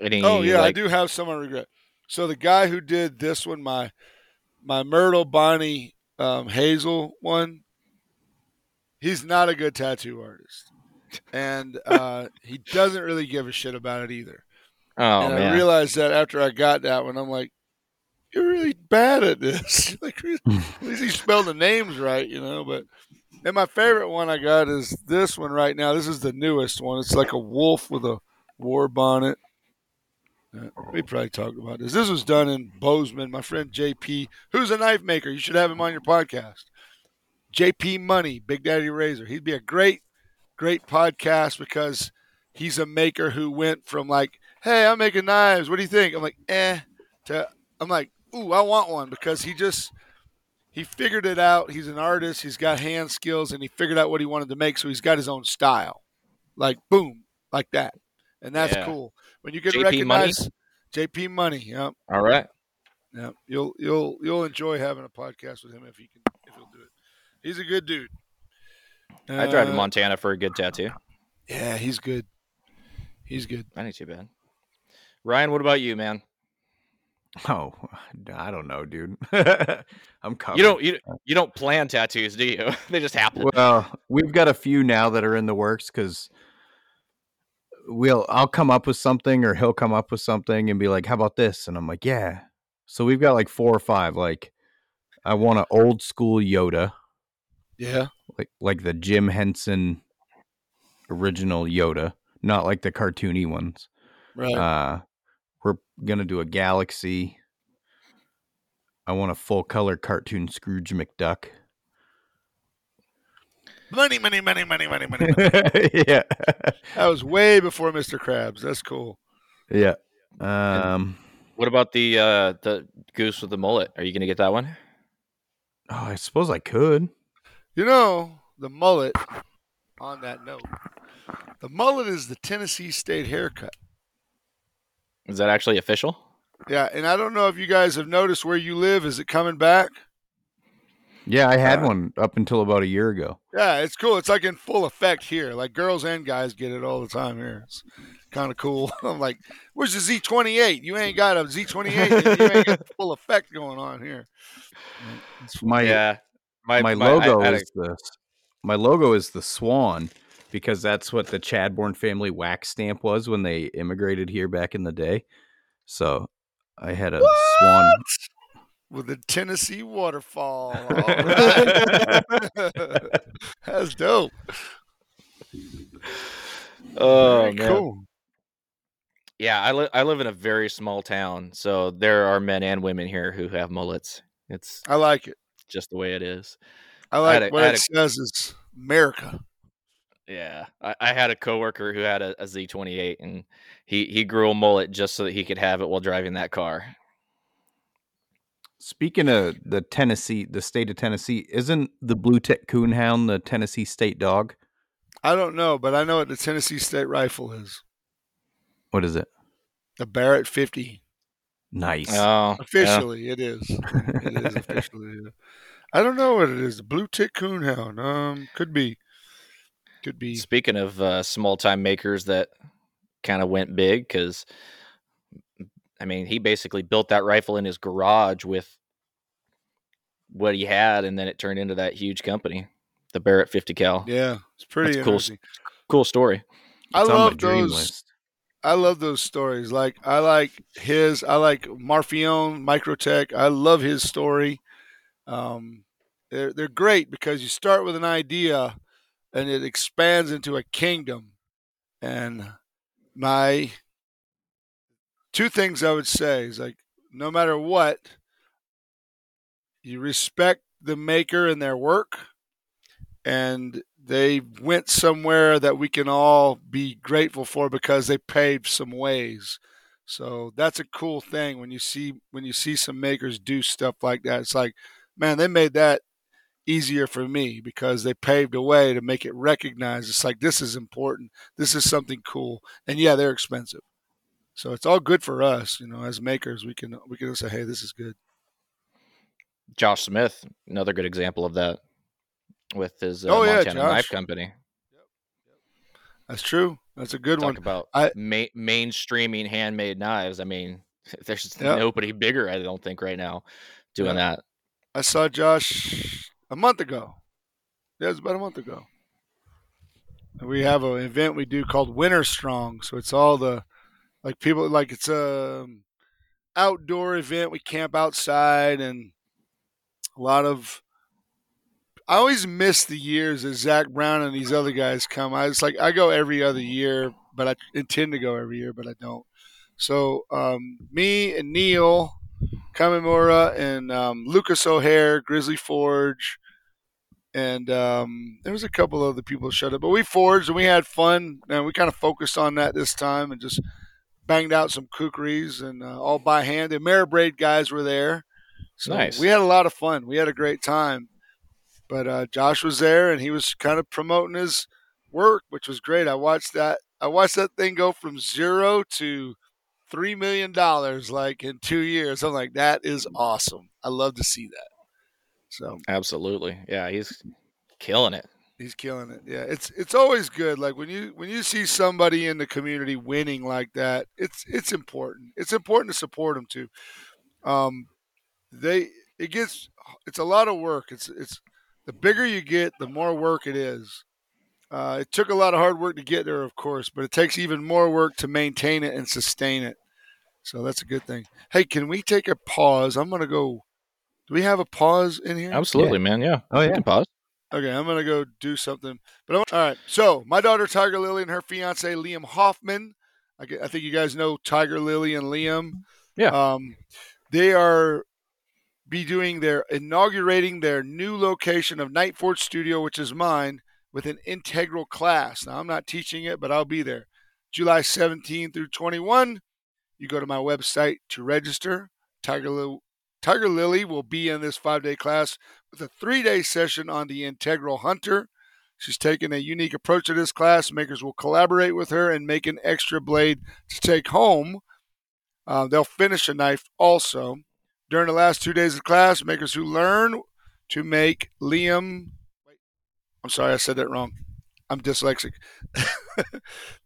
D: Any,
C: Oh yeah, I do have some I regret. So the guy who did this one, my my Myrtle Bonnie um, Hazel one, he's not a good tattoo artist, and uh, he doesn't really give a shit about it either.
D: Oh
C: and I realized that after I got that one, I'm like, you're really bad at this. like, at least you spelled the names right, you know. But and my favorite one I got is this one right now. This is the newest one. It's like a wolf with a war bonnet. Uh, we probably talked about this. This was done in Bozeman. My friend JP, who's a knife maker, you should have him on your podcast. JP Money, Big Daddy Razor. He'd be a great, great podcast because he's a maker who went from like "Hey, I'm making knives. What do you think?" I'm like, "Eh." To, I'm like, "Ooh, I want one," because he just he figured it out. He's an artist. He's got hand skills, and he figured out what he wanted to make. So he's got his own style, like boom, like that, and that's
D: Yeah.
C: cool. When you get
D: JP Money?
C: recognized, JP Money. Yep,
D: All right.
C: yep. You'll you'll you'll enjoy having a podcast with him if he can if he'll do it. He's a good dude.
D: I drive to
C: Uh,
D: Montana for a good tattoo.
C: Yeah, he's good. He's good.
D: That ain't too bad. Ryan, what about you, man?
B: Oh, I don't know, dude. I'm covered.
D: You don't you, you don't plan tattoos, do you? they just happen.
B: Well, we've got a few now that are in the works because we'll I'll come up with something or he'll come up with something and be like, "How about this?" And I'm like, "Yeah." So we've got like four or five. Like, I want an old school Yoda,
C: Yeah.
B: like like the Jim Henson original Yoda, not like the cartoony ones.
C: Right.
B: Uh, gonna do a galaxy. I want a full color cartoon Scrooge McDuck.
C: money, money, money, money, money, money. money.
B: yeah,
C: that was way before Mr. Krabs. That's cool.
B: yeah. Um,
D: What about the uh the goose with the mullet? Are you gonna get that one?
B: oh, I suppose I could.
C: You know, the mullet, on that note, the mullet is the Tennessee State haircut.
D: Is that actually official?
C: Yeah, and I don't know if you guys have noticed where you live. Is it coming back?
B: Yeah, I had
C: Uh,
B: one up until about a year ago.
C: Yeah, it's cool. It's like in full effect here. Like girls and guys get it all the time here. It's kind of cool. I'm like, where's the Z28? You ain't got a Z28. and you ain't got the full effect going on here. It's
B: My
D: yeah. My
B: my,
D: I-
B: logo
D: I had a-
B: is the my logo is the swan because that's what the Chadbourne family wax stamp was when they immigrated here back in the day. So I had a swan.
C: with a Tennessee waterfall. All right. That's dope.
D: oh
C: Very
D: man.
C: cool.
D: Yeah, I, li- I live in a very small town, so there are men and women here who have mullets. It's
C: I like it.
D: just the way it is.
C: I
D: I
C: like
D: had a-
C: what
D: I had
C: it says is America.
D: Yeah, I, I had a coworker who had a, a Z28, and he he grew a mullet just so that he could have it while driving that car.
B: Speaking of the Tennessee, the state of Tennessee, isn't the blue tick coonhound the Tennessee state dog?
C: I don't know, but I know what the Tennessee State rifle is.
B: What is it?
C: The Barrett 50.
B: Nice.
D: Oh, yeah.
C: Officially, it is. It is officially. yeah. I don't know what it is. The blue tick coonhound. Um, could be. Could be.
D: Speaking of uh, small time makers that kind of went big, because I mean, he basically built that rifle in his garage with what he had, and then it turned into that huge company, the Barrett 50 cal.
C: Yeah, it's pretty
D: cool. Cool story.
C: I
B: It's on my
C: love those.
B: list.
C: I love those stories. Like I like his. I like Marfione Microtech. I love his story. Um, they're they're great because you start with an idea, and it expands into a kingdom. And my two things I would say is like no matter what, you respect the maker and their work, and they went somewhere that we can all be grateful for because they paved some ways. So that's a cool thing when you see when you see some makers do stuff like that. It's like, man, they made that easier for me because they paved a way to make it recognized. It's like this is important. This is something cool. And yeah, they're expensive. So it's all good for us, you know, as makers. We can we can say, hey, this is good.
D: Josh Smith, another good example of that with his uh,
C: Oh, yeah,
D: Montana Knife
C: Josh.
D: Company.
C: That's true. That's a good
D: Talk
C: one.
D: about
C: I-
D: ma- mainstreaming handmade knives. I mean, there's nobody bigger, I don't think, right now doing that.
C: I saw Josh a month ago. Yeah, it was about a month ago. We have an event we do called Winter Strong. So it's all the like people like it's a outdoor event. We camp outside and a lot of. I always miss the years that Zach Brown and these other guys come. I was like I go every other year, but I intend to go every year, but I don't. So um, me and Neil Kamimura and um, Lucas O'Hare, Grizzly Forge, and um, there was a couple other people showed up. But we forged and we had fun, and we kind of focused on that this time and just banged out some kukris and uh, all by hand. The AmeriBrade guys were there. So
D: Nice.
C: We had a lot of fun. We had a great time. But uh, Josh was there and he was kind of promoting his work, which was great. I watched that. I watched that thing go from zero to three million dollars like in two years. I'm like, that is awesome. I love to see that. So
D: Absolutely. Yeah, he's killing it.
C: He's killing it. Yeah, it's it's always good. Like when you when you see somebody in the community winning like that, it's it's important. It's important to support them too. Um, they it gets it's a lot of work. It's it's the bigger you get, the more work it is. Uh, it took a lot of hard work to get there, of course, but it takes even more work to maintain it and sustain it. So that's a good thing. Hey, can we take a pause? I'm gonna go. Do we have a pause in here?
D: Absolutely, man. Yeah.
B: Oh
D: You
B: yeah.
D: can pause.
C: Okay, I'm gonna go do something. But I'm, all right. So my daughter Tiger Lily and her fiance Liam Hoffman. I, gue- I think you guys know Tiger Lily and Liam.
D: Yeah.
C: Um, they are be doing their inaugurating their new location of Knight Forge Studio, which is mine, with an integral class. Now I'm not teaching it, but I'll be there. July 17 through 21. You go to my website to register. Tiger Lily, Tiger Lily will be in this five day class with a three day session on the integral hunter. She's taking a unique approach to this class. Makers will collaborate with her and make an extra blade to take home. Uh, they'll finish a knife also. During the last two days of class, makers who learn to make Liam. I'm sorry, I said that wrong. I'm dyslexic.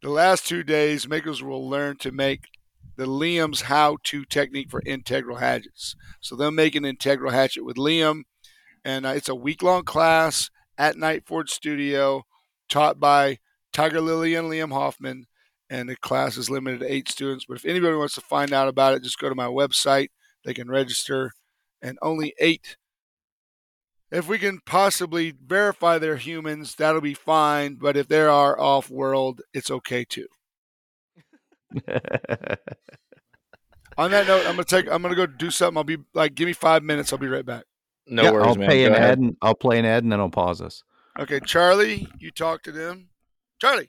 C: the last two days, makers will learn to make the Liam's how to technique for integral hatchets. So they'll make an integral hatchet with Liam and uh, it's a week long class at Knight Forge Studio, taught by Tiger Lily and Liam Hoffman. And the class is limited to eight students. But if anybody wants to find out about it, just go to my website. They can register, and only eight. If we can possibly verify they're humans, that'll be fine. But if they are off world, it's okay too. On that note, I'm gonna take. I'm gonna go do something. I'll be like, give me five minutes. I'll be right back.
D: No
B: Yeah,
D: worries,
B: I'll
D: man.
B: pay
D: Go
B: an
D: ahead.
B: ad and I'll play an ad and then I'll pause us.
C: Okay, Charlie, you talk to them. Charlie.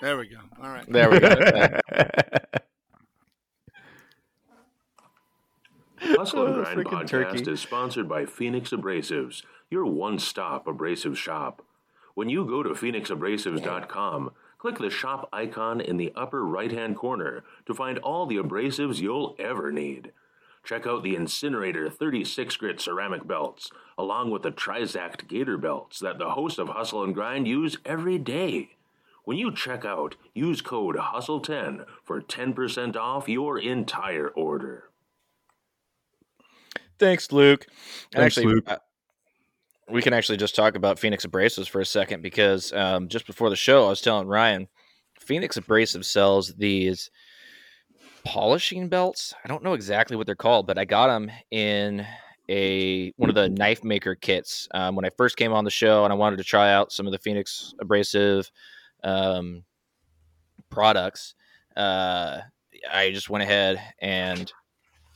C: There we go. All right.
D: There we go. Yeah.
E: Hustle and Grind
D: freaking
E: podcast
D: turkey.
E: is sponsored by Phoenix Abrasives, your one-stop abrasive shop. When you go to phoenixabrasives.com, click the shop icon in the upper right-hand corner to find all the abrasives you'll ever need. Check out the Incinerator 36 grit ceramic belts, along with the Trizact Gator belts that the hosts of Hustle and Grind use every day. When you check out, use code HUSTLE10 for 10% off your entire order.
D: Thanks, Luke.
B: Thanks,
D: actually,
B: Luke.
D: We can actually just talk about Phoenix Abrasives for a second because um, just before the show, I was telling Ryan, Phoenix Abrasive sells these polishing belts. I don't know exactly what they're called, but I got them in a one of the knife maker kits um, when I first came on the show, and I wanted to try out some of the Phoenix Abrasive um, products. Uh, I just went ahead and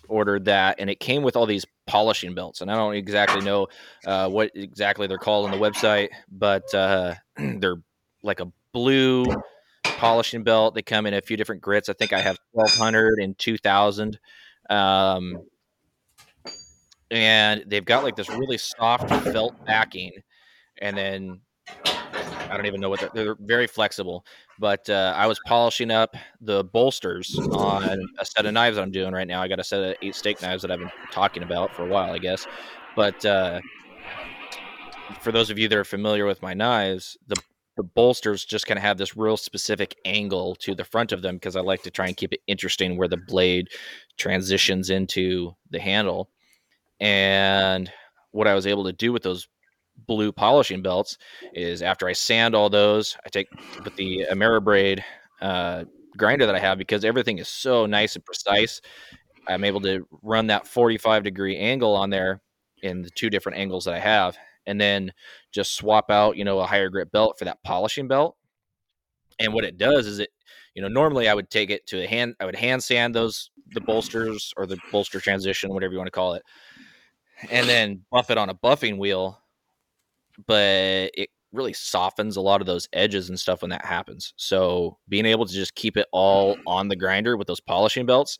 D: ordered that, and it came with all these polishing belts. And I don't exactly know uh, what exactly they're called on the website, but uh, they're like a blue polishing belt. They come in a few different grits. I think I have 1200 and 2000. Um, and they've got like this really soft felt backing, and then I don't even know what they're, they're very flexible. But uh, I was polishing up the bolsters on a set of knives I'm doing right now. I got a set of eight steak knives that I've been talking about for a while, I guess. But uh, for those of you that are familiar with my knives, the the bolsters just kind of have this real specific angle to the front of them because I like to try and keep it interesting where the blade transitions into the handle. And what I was able to do with those blue polishing belts is after I sand all those, I take with the AmeriBrade uh, grinder that I have because everything is so nice and precise. I'm able to run that 45 degree angle on there in the two different angles that I have, and then just swap out, you know, a higher grit belt for that polishing belt. And what it does is it, you know, normally I would take it to a hand, I would hand sand those the bolsters or the bolster transition, whatever you want to call it, and then buff it on a buffing wheel but it really softens a lot of those edges and stuff when that happens. So being able to just keep it all on the grinder with those polishing belts,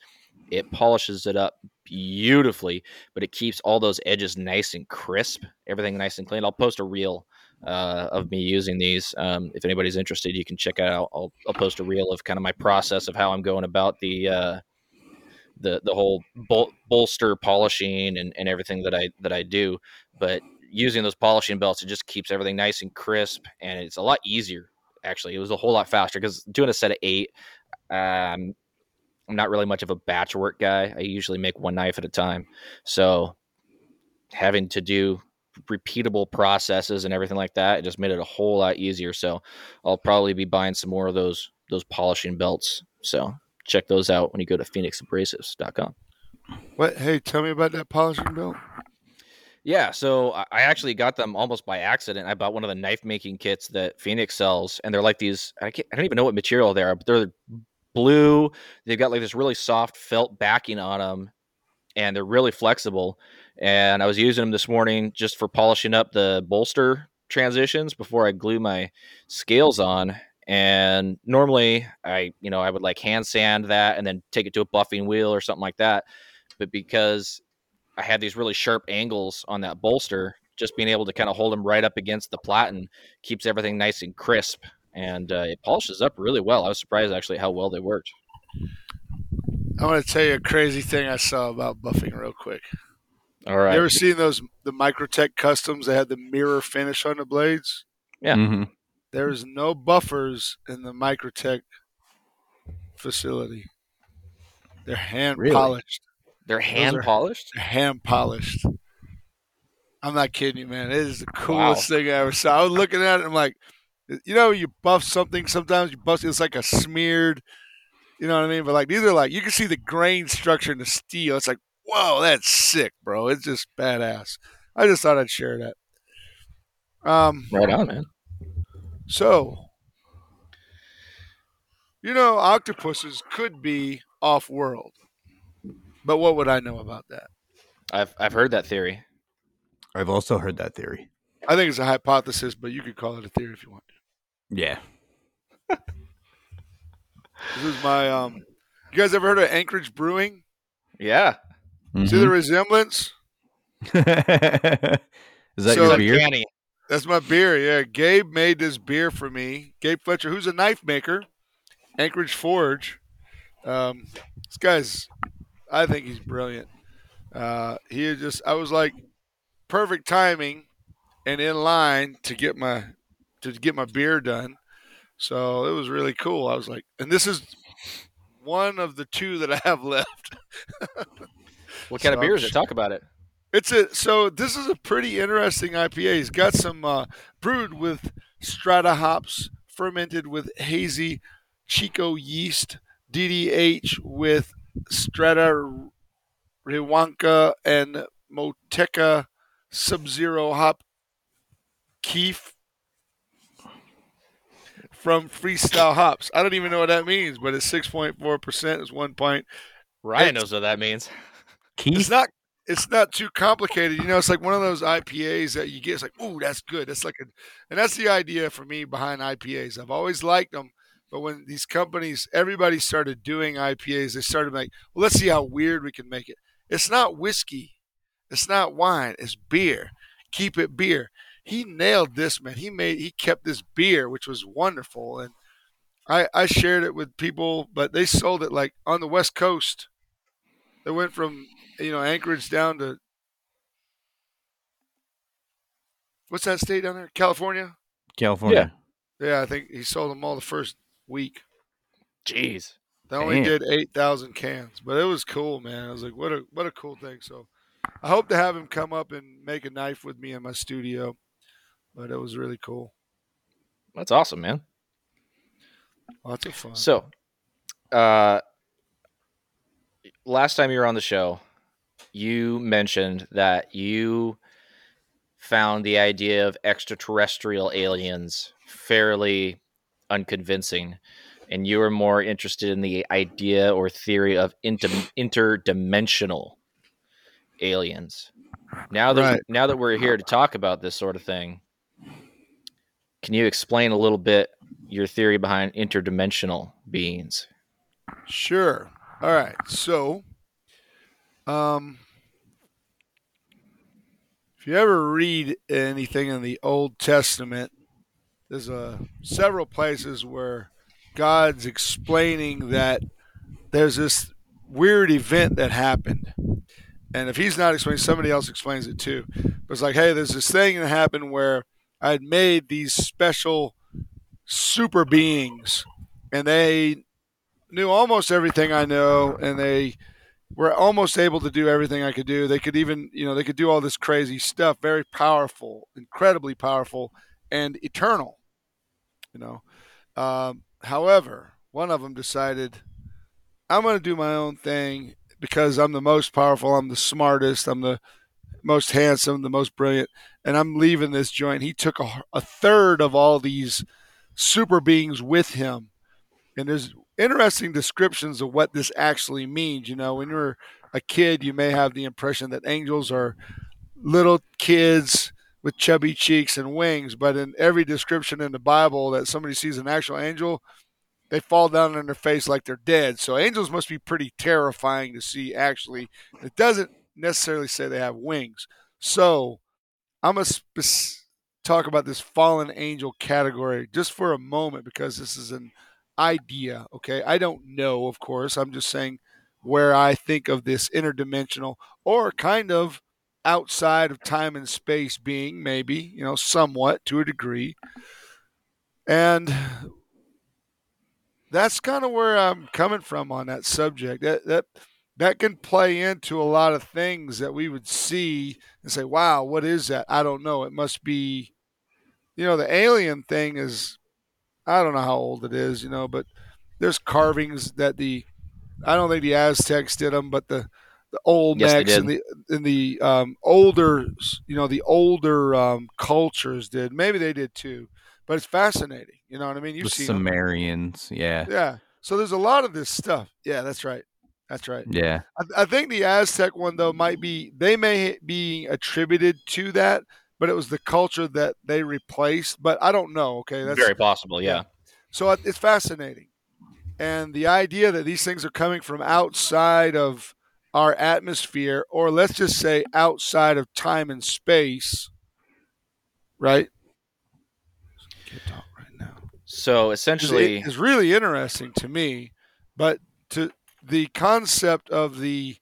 D: it polishes it up beautifully, but it keeps all those edges nice and crisp, everything nice and clean. I'll post a reel uh, of me using these. Um, if anybody's interested, you can check it out. I'll, I'll post a reel of kind of my process of how I'm going about the uh, the the whole bol- bolster polishing and, and everything that I that I do. But using those polishing belts, it just keeps everything nice and crisp, and it's a lot easier. Actually, it was a whole lot faster because doing a set of eight, um, I'm not really much of a batch work guy. I usually make one knife at a time, so having to do repeatable processes and everything like that, it just made it a whole lot easier. So I'll probably be buying some more of those those polishing belts. So check those out when you go to phoenixabrasives.com.
C: What? Hey, tell me about that polishing belt.
D: Yeah, so I actually got them almost by accident. I bought one of the knife making kits that Phoenix sells, and they're like these. I, I don't even know what material they are, but they're blue. They've got like this really soft felt backing on them, and they're really flexible. And I was using them this morning just for polishing up the bolster transitions before I glue my scales on. And normally I, you know, I would like hand sand that and then take it to a buffing wheel or something like that. But because I had these really sharp angles on that bolster, just being able to kind of hold them right up against the platen keeps everything nice and crisp and uh, it polishes up really well. I was surprised actually how well they worked.
C: I want to tell you a crazy thing I saw about buffing real quick.
D: All right.
C: You ever seen those the Microtech customs that had the mirror finish on the blades?
D: Yeah.
B: Mm-hmm.
C: There's no buffers in the Microtech facility. They're hand
B: Really?
C: polished.
D: They're hand polished.
C: Hand polished. I'm not kidding you, man. It is the coolest thing I ever saw. I was looking at it. I'm like, you know, you buff something. Sometimes you buff. It's like a smeared. You know what I mean? But like these are like you can see the grain structure in the steel. It's like, whoa, that's sick, bro. It's just badass. I just thought I'd share that. Um,
D: Right on, man.
C: so, you know, octopuses could be off world, but what would I know about that?
D: I've I've heard that theory.
B: I've also heard that theory.
C: I think it's a hypothesis, but you could call it a theory if you want to.
B: Yeah.
C: This is my um. You guys ever heard of Anchorage Brewing?
D: Yeah.
C: See the resemblance?
B: Is that
C: So-
B: your beer?
D: Canny.
C: That's my beer. Yeah, Gabe made this beer for me. Gabe Fletcher, who's a knife maker, Anchorage Forge. Um, this guy's, I think he's brilliant. Uh, he is just, I was like, perfect timing, and in line to get my to get my beer done. So it was really cool. I was like, and this is one of the two that I have left.
D: What kind of
C: So
D: beer
C: I'm
D: is it? Talk about it.
C: It's a so this is a pretty interesting IPA. He's got some uh, brewed with strata hops, fermented with hazy Chico yeast, DDH with strata Riwaka and Motueka Sub-Zero hop kief from Freestyle Hops. I don't even know what that means, but it's 6.4%. It's one pint.
D: Ryan
C: It's-
D: knows what that means.
C: It's not it's not too complicated. You know, it's like one of those IPAs that you get. It's like, ooh, that's good. That's like a, and that's the idea for me behind IPAs. I've always liked them, but when these companies, everybody started doing IPAs, they started like, well, let's see how weird we can make it. It's not whiskey, it's not wine, it's beer. Keep it beer. He nailed this, man. He made, he kept this beer, which was wonderful, and I I shared it with people, but they sold it like on the West Coast. They went from you know Anchorage down to what's that state down there? California.
B: California.
C: Yeah, I think he sold them all the first week.
D: Jeez.
C: They only
B: Damn.
C: did eight thousand cans, but it was cool, man. I was like, what a what a cool thing. So, I hope to have him come up and make a knife with me in my studio. But it was really cool.
D: That's awesome, man.
C: Lots of fun.
D: So, uh, last time you were on the show, you mentioned that you found the idea of extraterrestrial aliens fairly unconvincing, and you were more interested in the idea or theory of inter- interdimensional aliens. Now that
C: Right.
D: now that we're here to talk about this sort of thing, can you explain a little bit your theory behind interdimensional beings?
C: Sure. All right. So, um, if you ever read anything in the Old Testament, there's uh, several places where God's explaining that there's this weird event that happened. And if he's not explaining, somebody else explains it too. But it's like, hey, there's this thing that happened where I had made these special super beings, and they knew almost everything I know, and they were almost able to do everything I could do. They could even, you know, they could do all this crazy stuff, very powerful, incredibly powerful, and eternal. You know, um, however, one of them decided, I'm going to do my own thing because I'm the most powerful, I'm the smartest, I'm the most handsome, the most brilliant, and I'm leaving this joint. He took a, a third of all these super beings with him. And there's interesting descriptions of what this actually means. You know, when you're a kid, you may have the impression that angels are little kids with chubby cheeks and wings, but in every description in the Bible that somebody sees an actual angel, they fall down on their face like they're dead. So angels must be pretty terrifying to see actually. It doesn't necessarily say they have wings. So I'm going to talk about this fallen angel category just for a moment because this is an idea. Okay. I don't know, of course. I'm just saying where I think of this interdimensional or kind of outside of time and space being, maybe, you know, somewhat to a degree. And that's kind of where I'm coming from on that subject. That, that, that can play into a lot of things that we would see and say, wow, what is that? I don't know. It must be, you know, the alien thing is, I don't know how old it is, you know, but there's carvings that the, I don't think the Aztecs did them, but the, the Olmecs
D: yes,
C: and the and the um, older, you know, the older um, cultures did. Maybe they did too, but it's fascinating. You know what I mean?
B: You see Sumerians, them. yeah,
C: yeah. So there's a lot of this stuff. Yeah, that's right. That's right.
B: Yeah.
C: I, I, think the Aztec one though might be they may be attributed to that, but it was the culture that they replaced. But I don't know. Okay,
D: that's very possible. Yeah. yeah.
C: So it's fascinating, and the idea that these things are coming from outside of our atmosphere, or let's just say outside of time and space, right?
D: So essentially,
C: it's really interesting to me, but to the concept of the,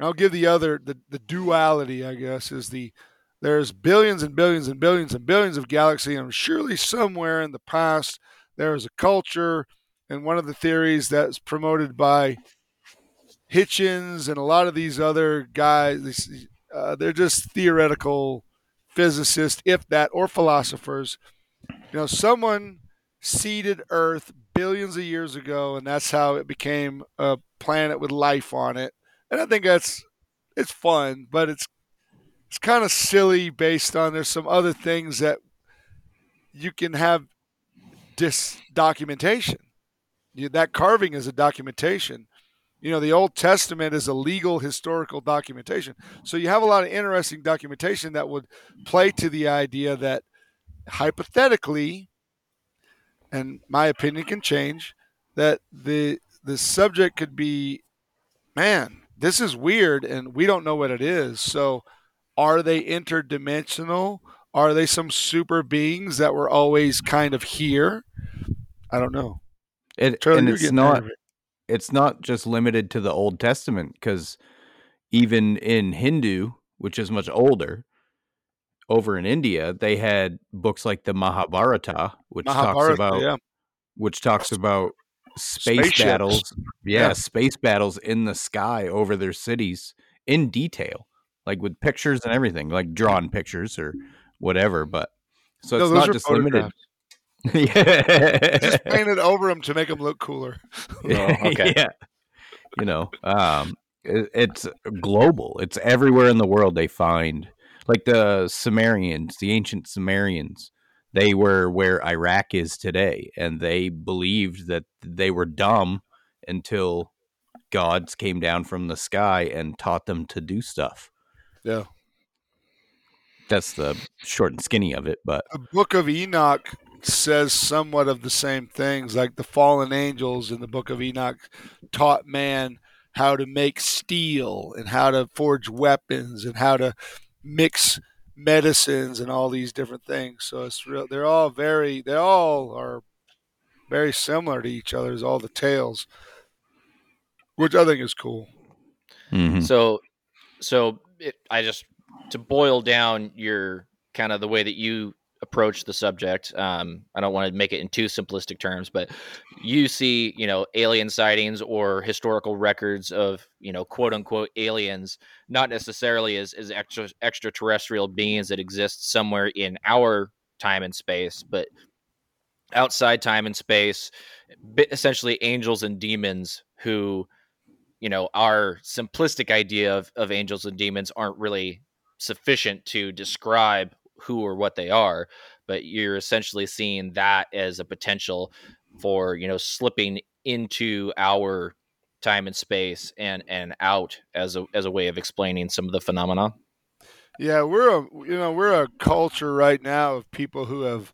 C: I'll give the other the the duality, I guess, is the there's billions and billions and billions and billions of galaxies, and surely somewhere in the past there is a culture, and one of the theories that's promoted by Hitchens and a lot of these other guys, uh, they're just theoretical physicists, if that, or philosophers. You know, someone seeded Earth billions of years ago, and that's how it became a planet with life on it. And I think that's it's fun, but it's it's kind of silly based on there's some other things that you can have dis documentation. that carving is a documentation you know the old testament is a legal historical documentation. So you have a lot of interesting documentation that would play to the idea that hypothetically and my opinion can change that the the subject could be man this is weird and we don't know what it is. So are they interdimensional? Are they some super beings that were always kind of here? I don't know.
B: It, and it's not it's not just limited to the Old Testament because even in Hindu, which is much older, over in India, they had books like the Mahabharata, which Mahabharata, talks about yeah. which talks about space Spaceships. battles. Yeah, yeah, space battles in the sky over their cities in detail, like with pictures and everything, like drawn pictures or whatever. But so no, it's not just limited
C: yeah. Just painted over them to make them look cooler.
B: oh, okay. Yeah. You know, um, it, it's global. It's everywhere in the world they find. Like the Sumerians, the ancient Sumerians, they were where Iraq is today, and they believed that they were dumb until gods came down from the sky and taught them to do stuff.
C: Yeah.
B: That's the short and skinny of it, but
C: the Book of Enoch says somewhat of the same things. Like the fallen angels in the book of Enoch taught man how to make steel and how to forge weapons and how to mix medicines and all these different things. So it's real. They're all very. They all are very similar to each other. Is all the tales, which I think is cool.
B: Mhm.
D: So, so it, I just to boil down your kind of the way that you approach the subject. Um, I don't want to make it in too simplistic terms, but you see, you know, alien sightings or historical records of, you know, quote unquote aliens, not necessarily as as extra extraterrestrial beings that exist somewhere in our time and space, but outside time and space, essentially angels and demons who you know our simplistic idea of, of angels and demons aren't really sufficient to describe who or what they are but you're essentially seeing that as a potential for you know slipping into our time and space and and out as a as a way of explaining some of the phenomena
C: Yeah, we're a you know we're a culture right now of people who have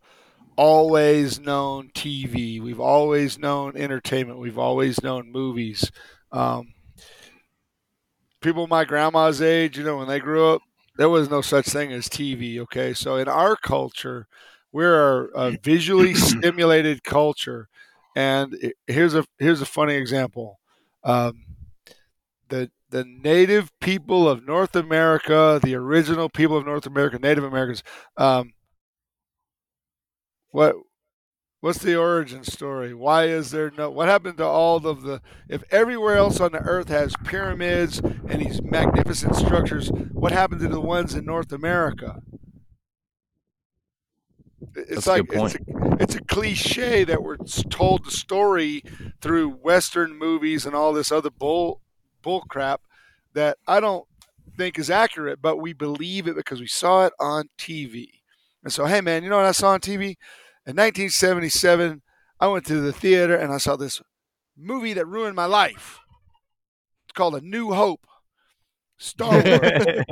C: always known TV. We've always known entertainment. We've always known movies. Um, people my grandma's age, you know, when they grew up, there was no such thing as TV. Okay, so in our culture, we're a, visually stimulated culture, and it- here's a here's a funny example. Um, the the native people of North America, the original people of North America, Native Americans. Um, what what's the origin story? Why is there no? What happened to all of the? If everywhere else on the earth has pyramids and these magnificent structures, what happened to the ones in North America? It's
B: That's a
C: like
B: point.
C: It's, a, it's a cliche that we're told the story through Western movies and all this other bull bull crap that I don't think is accurate, but we believe it because we saw it on TV. And so, hey man, you know what I saw on TV? In 1977, I went to the theater and I saw this movie that ruined my life. It's called A New Hope. Star Wars.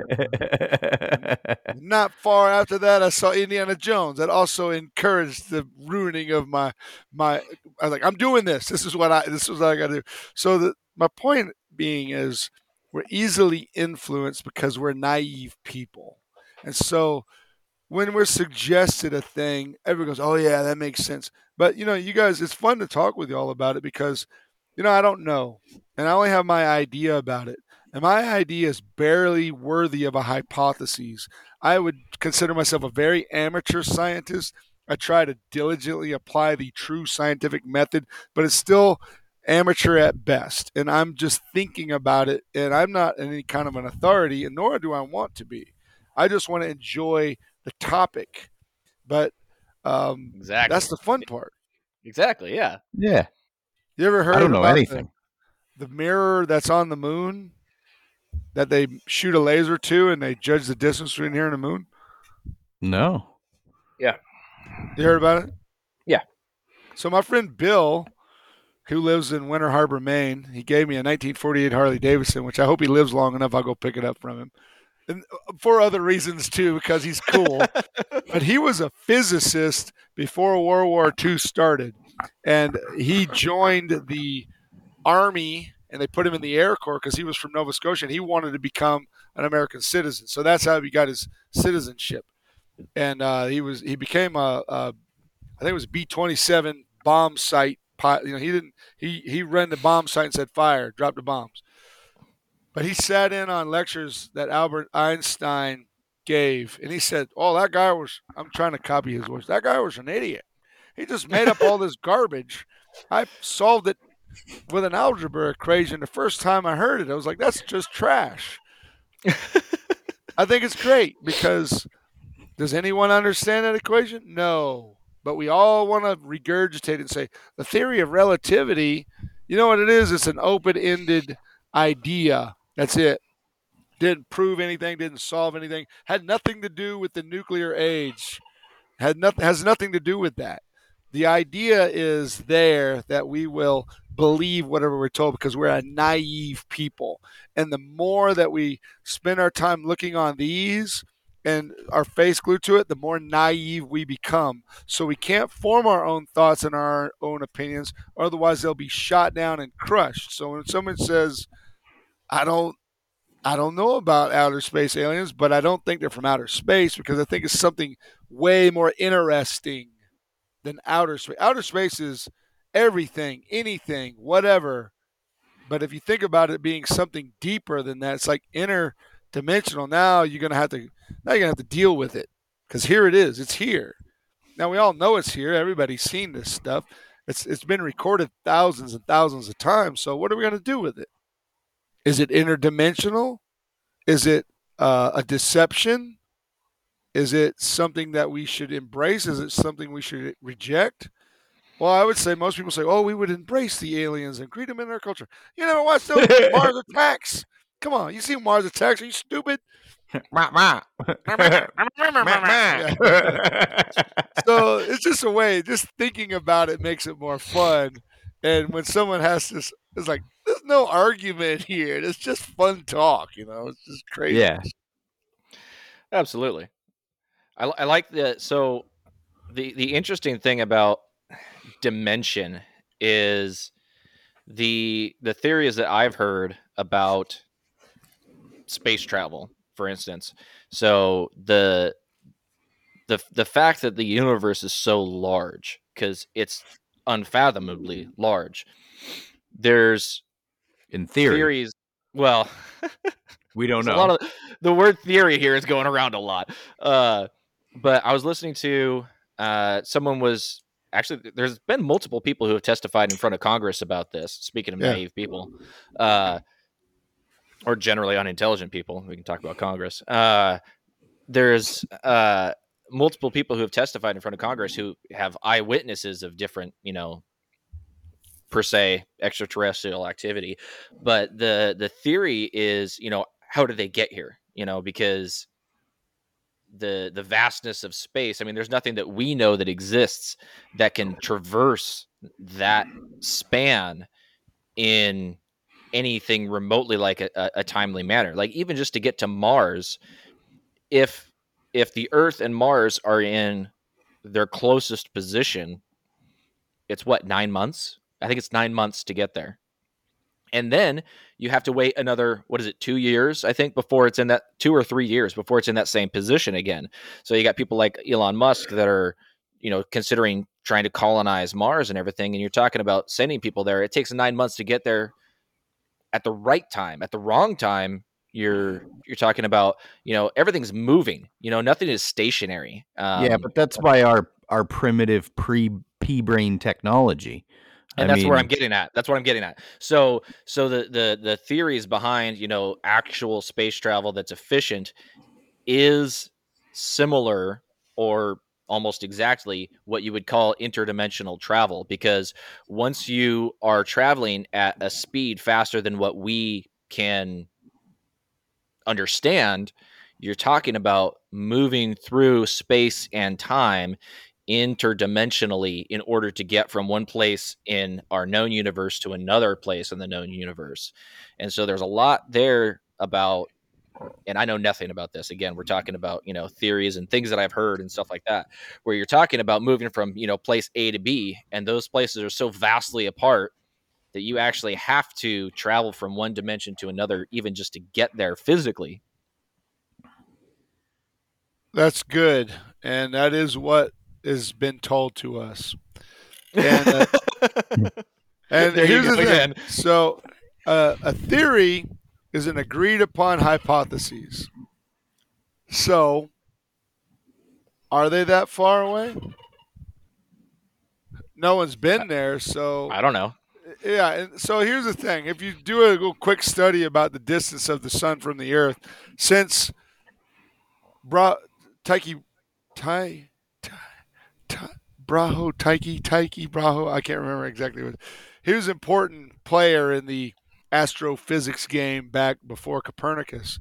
C: Not far after that, I saw Indiana Jones. That also encouraged the ruining of my my. I was like, I'm doing this. This is what I. This is what I got to do. So the my point being is, we're easily influenced because we're naive people, and so when we're suggested a thing, everyone goes, "Oh yeah, that makes sense." But you know, you guys, it's fun to talk with you all about it because, you know, I don't know, and I only have my idea about it, and my idea is barely worthy of a hypothesis. I would consider myself a very amateur scientist. I try to diligently apply the true scientific method, but it's still amateur at best. And I'm just thinking about it, and I'm not any kind of an authority, and nor do I want to be. I just want to enjoy the topic. But um,
D: exactly
C: that's the fun part.
D: exactly yeah
B: yeah.
C: You ever heard
B: I don't know
C: about the-
B: anything.
C: The, mirror that's on the moon that they shoot a laser to and they judge the distance between here and the moon?
B: No. Yeah.
C: You heard about it?
D: Yeah.
C: So my friend Bill, who lives in Winter Harbor, Maine, he gave me a 1948 Harley Davidson, which I hope he lives long enough. I'll go pick it up from him, and uh, for other reasons too, because he's cool. but he was a physicist before World War II started, and he joined the army. And they put him in the Air Corps because he was from Nova Scotia and he wanted to become an American citizen. So that's how he got his citizenship and uh, he was he became a, a I think it was B twenty seven bomb sight. Pilot. You know, he didn't he he ran the bomb sight and said fire, dropped the bombs. But he sat in on lectures that Albert Einstein gave, and he said, "Oh, that guy was." I'm trying to copy his voice. That guy was an idiot. He just made up all this garbage. I solved it with an algebra equation. The first time I heard it, I was like, "That's just trash." I think it's great because does anyone understand that equation? No. But we all want to regurgitate and say the theory of relativity, you know what it is? It's an open ended idea. That's it. Didn't prove anything, didn't solve anything, had nothing to do with the nuclear age. Had nothing has nothing to do with that. The idea is there that we will believe whatever we're told because we're a naive people. And the more that we spend our time looking on these and our face glued to it, the more naive we become. So we can't form our own thoughts and our own opinions, otherwise they'll be shot down and crushed. So when someone says, "I don't, I don't know about outer space aliens, but I don't think they're from outer space because I think it's something way more interesting than outer space. Outer space is everything, anything, whatever." But if you think about it being something deeper than that, it's like interdimensional. Now you're gonna have to now you're gonna have to deal with it because here it is. It's here. Now we all know it's here. Everybody's seen this stuff. It's it's been recorded thousands and thousands of times. So what are we gonna do with it? Is it interdimensional? Is it uh, a deception? Is it something that we should embrace? Is it something we should reject? Well, I would say most people say, "Oh, we would embrace the aliens and greet them in our culture." You never watched those Mars Attacks? Come on, you see Mars Attacks? Are you stupid? so it's just a way. Just thinking about it makes it more fun. And when someone has this, it's like no argument here. It's just fun talk. You know, it's just crazy.
B: Yeah.
D: Absolutely. I, I like the so the the interesting thing about dimension is the the theories that I've heard about space travel, for instance. So the the the fact that the universe is so large because it's unfathomably large. There's
B: In theory,
D: theories. Well,
B: we don't know.
D: A lot of the word theory here is going around a lot. Uh, but I was listening to uh, someone was actually there's been multiple people who have testified in front of Congress about this. Speaking of
C: Yeah.
D: naive people, uh, or generally unintelligent people, we can talk about Congress. Uh, there's uh, multiple people who have testified in front of Congress who have eyewitnesses of different, you know, per se extraterrestrial activity. But the the theory is, you know, how did they get here? You know, because the the vastness of space. I mean, there's nothing that we know that exists that can traverse that span in anything remotely like a, a, timely manner. Like even just to get to Mars, if if the Earth and Mars are in their closest position, it's what nine months. I think it's nine months to get there, and then you have to wait another what is it two years I think before it's in that two or three years before it's in that same position again. So you got people like Elon Musk that are you know considering trying to colonize Mars and everything, and you're talking about sending people there. It takes nine months to get there at the right time. At the wrong time, you're you're talking about you know everything's moving. You know nothing is stationary. Um,
B: yeah, but that's by our our primitive pre pea brain technology.
D: And
B: I
D: that's where I'm getting at. That's what I'm getting at. So, so the the the theories behind you know actual space travel that's efficient is similar or almost exactly what you would call interdimensional travel because once you are traveling at a speed faster than what we can understand you're talking about moving through space and time interdimensionally in order to get from one place in our known universe to another place in the known universe. And so there's a lot there about and I know nothing about this. Again, we're talking about, you know, theories and things that I've heard and stuff like that, where you're talking about moving from, you know, place A to B, and those places are so vastly apart that you actually have to travel from one dimension to another, even just to get there physically.
C: That's good, and that is what has been told to us. And, uh, and
D: There you
C: here's
D: go
C: the thing. So, uh, a theory is an agreed upon hypothesis. So, are they that far away? No one's been there, so
D: I don't know.
C: yeah. And so here's the thing: if you do a little quick study about the distance of the sun from the Earth, since Bra Taiki Tai Braho Taiki Taiki Braho, I can't remember exactly what. He was an important player in the astrophysics game back before Copernicus.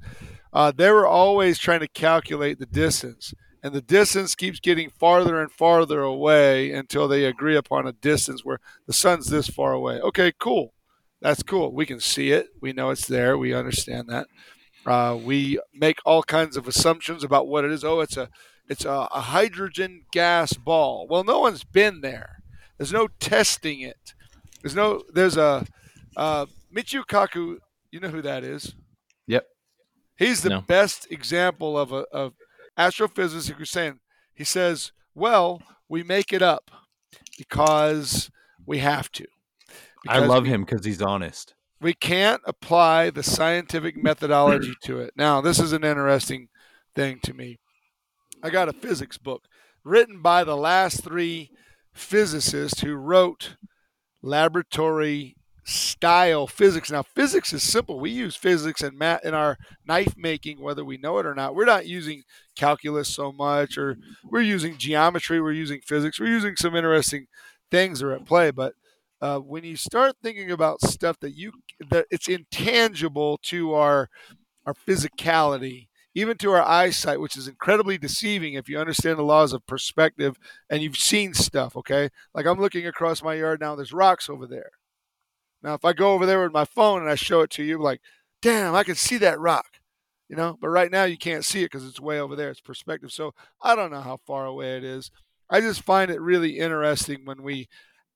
C: Uh, they were always trying to calculate the distance, and the distance keeps getting farther and farther away until they agree upon a distance where the sun's this far away. Okay, cool. That's cool. We can see it. We know it's there. We understand that. Uh, we make all kinds of assumptions about what it is. Oh, it's a it's a, a hydrogen gas ball. Well, no one's been there. There's no testing it. There's no. There's a uh, Michio Kaku. You know who that is?
B: Yep.
C: He's the
D: No.
C: best example of a of astrophysicist who's saying. He says, "Well, we make it up because we have to."
B: I love
C: we-
B: him because he's honest.
C: we can't apply the scientific methodology to it. Now, this is an interesting thing to me. I got a physics book written by the last three physicists who wrote laboratory style physics. Now, physics is simple. We use physics and math in our knife making, whether we know it or not. We're not using calculus so much, or we're using geometry. We're using physics. We're using some interesting things are at play. But uh, when you start thinking about stuff that you that it's intangible to our our physicality, even to our eyesight, which is incredibly deceiving if you understand the laws of perspective and you've seen stuff. Okay, like I'm looking across my yard now. There's rocks over there. Now, if I go over there with my phone and I show it to you, like, damn, I can see that rock. You know, but right now you can't see it because it's way over there. It's perspective. So I don't know how far away it is. I just find it really interesting when we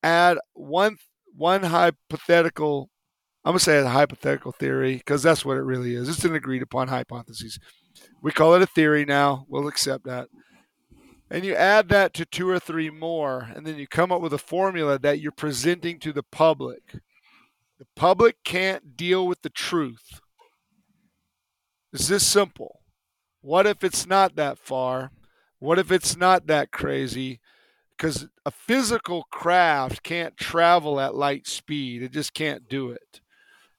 C: add one one hypothetical I'm gonna say a hypothetical theory because that's what it really is. It's an agreed upon hypothesis. We call it a theory now. We'll accept that. And you add that to two or three more, and then you come up with a formula that you're presenting to the public. The public can't deal with the truth. It's this simple. What if it's not that far? What if it's not that crazy? Because a physical craft can't travel at light speed. It just can't do it.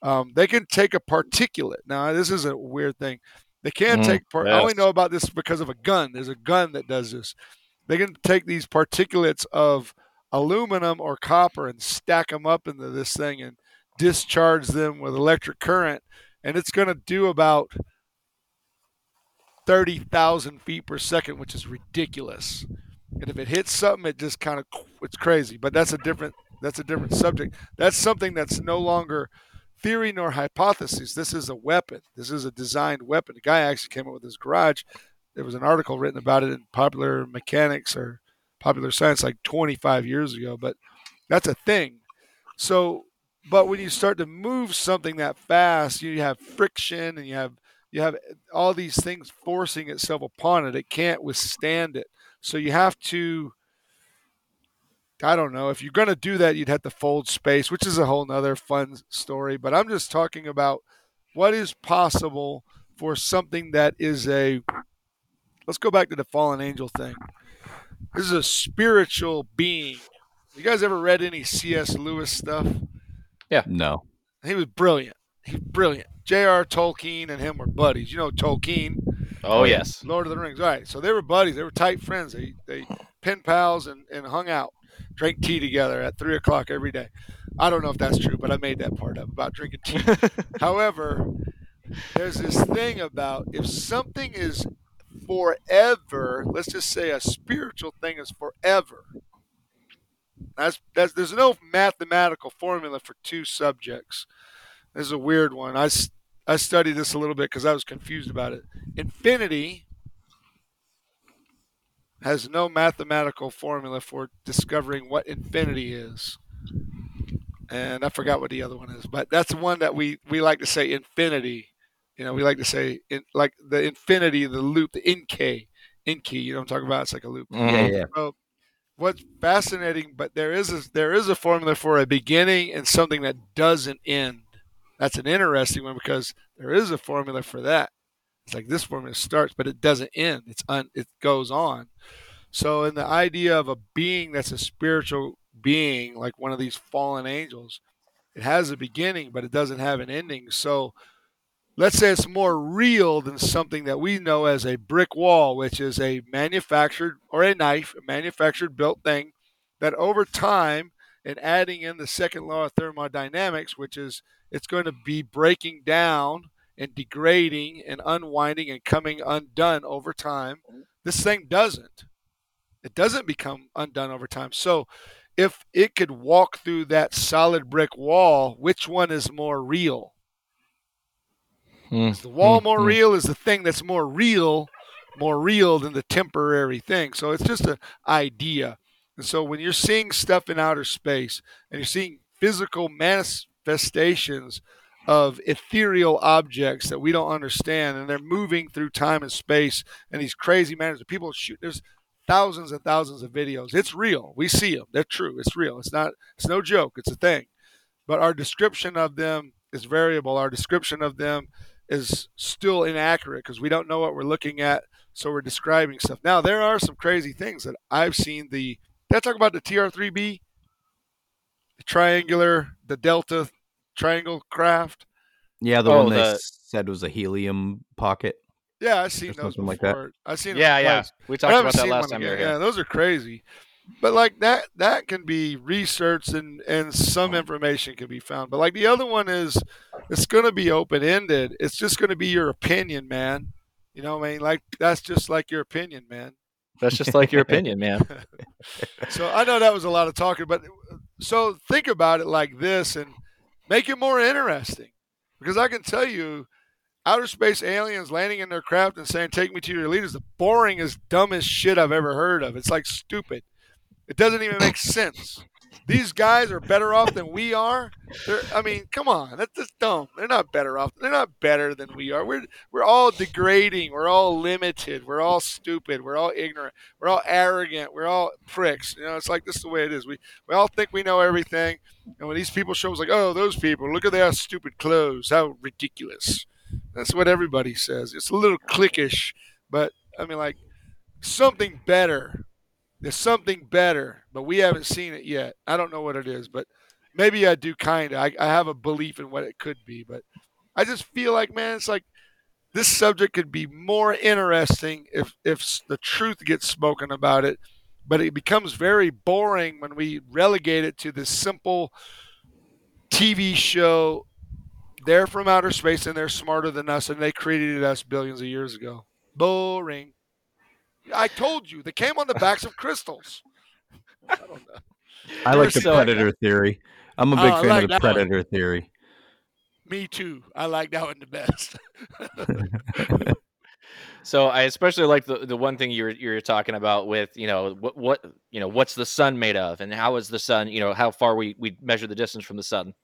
C: Um, they can take a particulate. Now, this is a weird thing. They can
D: Mm,
C: take. Par- I only know about this because of a gun. There's a gun that does this. They can take these particulates of aluminum or copper and stack them up into this thing and discharge them with electric current, and it's going to do about thirty thousand feet per second, which is ridiculous. And if it hits something, it just kind of it's crazy. But that's a different that's a different subject. That's something that's no longer theory nor hypothesis. This is a weapon. This is a designed weapon. The guy actually came up with his garage. There was an article written about it in Popular Mechanics or Popular Science like 25 years ago. But that's a thing. So, but when you start to move something that fast, you have friction and you have you have all these things forcing itself upon it. It can't withstand it. So you have to I don't know. If you're going to do that, you'd have to fold space, which is a whole nother fun story. But I'm just talking about what is possible for something that is a. Let's go back to the fallen angel thing. This is a spiritual being. You guys ever read any C.S. Lewis stuff? Yeah.
B: No.
C: He was brilliant. He's brilliant. J.R. Tolkien and him were buddies. You know Tolkien.
D: Oh yes.
C: Lord of the Rings. All right. So they were buddies. They were tight friends. They they pen pals and, and hung out, drank tea together at three o'clock every day. I don't know if that's true, but I made that part up about drinking tea. However, there's this thing about if something is forever, let's just say a spiritual thing is forever. That's, that's there's no mathematical formula for two subjects. This is a weird one. I I studied this a little bit because I was confused about it. Infinity has no mathematical formula for discovering what infinity is. And I forgot what the other one is, but that's the one that we, we like to say infinity. You know, we like to say in, like the infinity, the loop, the ink, inky. You know what I'm talking about? It's like a loop.
D: Mhm.
B: yeah.
C: So what's fascinating, but there is a, there is a formula for a beginning and something that doesn't end. That's an interesting one because there is a formula for that. It's like this formula starts, but it doesn't end. It's un, it goes on. So in the idea of a being that's a spiritual being, like one of these fallen angels, it has a beginning, but it doesn't have an ending. So let's say it's more real than something that we know as a brick wall, which is a manufactured or a knife, a manufactured built thing that over time and adding in the second law of thermodynamics, which is it's going to be breaking down and degrading and unwinding and coming undone over time. This thing doesn't. It doesn't become undone over time. So if it could walk through that solid brick wall, which one is more real?
D: Mm.
C: Is the wall more
D: Mm, mm.
C: real? Is the thing that's more real more real than the temporary thing? So it's just an idea. And so when you're seeing stuff in outer space and you're seeing physical manifestations of ethereal objects that we don't understand and they're moving through time and space and these crazy manners people shoot. There's thousands and thousands of videos. It's real. We see them they're true. It's real. It's not it's no joke. It's a thing. But our description of them is variable. Our description of them is still inaccurate because we don't know what we're looking at so we're describing stuff. Now there are some crazy things that i've seen. The did i talk about the tr3b the triangular the delta triangle craft
B: Yeah, the
D: Oh,
B: one they said was a helium pocket.
C: yeah i've seen those
B: something
C: before
B: like that.
C: i've seen
D: Yeah, yeah.
C: twice.
D: We talked about that last time you were
C: again.
D: here.
C: Yeah, those are crazy. But like that, that can be researched and and some information can be found. But like the other one is, it's going to be open ended. It's just going to be your opinion, man. You know, what I mean, like that's just like your opinion, man.
D: That's just like your opinion, man.
C: So I know that was a lot of talking, but so think about it like this and make it more interesting. Because I can tell you, outer space aliens landing in their craft and saying, Take me to your leaders, the boringest, dumbest shit I've ever heard of. It's like stupid. It doesn't even make sense. These guys are better off than we are. They're, I mean, come on, that's just dumb. They're not better off. They're not better than we are. We're we're all degrading. We're all limited. We're all stupid. We're all ignorant. We're all arrogant. We're all pricks. You know, it's like this is the way it is. We we all think we know everything. And when these people show us like, oh, those people, look at their stupid clothes. How ridiculous. That's what everybody says. It's a little cliquish, but I mean, like something better. There's something better, but we haven't seen it yet. I don't know what it is, but maybe I do kind of. I, I have a belief in what it could be, but I just feel like, man, it's like this subject could be more interesting if if the truth gets spoken about it, but it becomes very boring when we relegate it to this simple TV show. They're from outer space and they're smarter than us, and they created us billions of years ago. Boring. I told you they came on the backs of crystals. I don't know.
B: I like the
D: So-
B: predator theory. I'm a
C: Oh,
B: big
C: I
B: fan
C: like
B: of the
C: that one.
B: predator theory.
C: Me too. I like that one the best.
D: So I especially like the the one thing you're you're talking about with you know what what you know what's the sun made of and how is the sun you know how far we we measure the distance from the sun,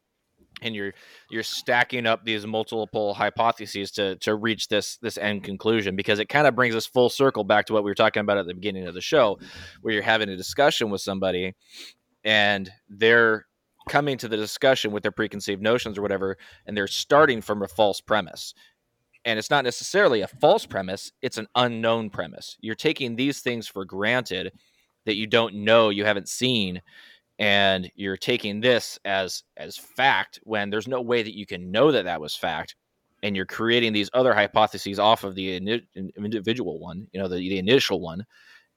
D: and you're you're stacking up these multiple hypotheses to to reach this this end conclusion because it kind of brings us full circle back to what we were talking about at the beginning of the show, where you're having a discussion with somebody, and they're coming to the discussion with their preconceived notions or whatever, and they're starting from a false premise. And it's not necessarily a false premise it's an unknown premise. You're taking these things for granted that you don't know you haven't seen and you're taking this as as fact when there's no way that you can know that that was fact and you're creating these other hypotheses off of the ini- individual one you know the, the initial one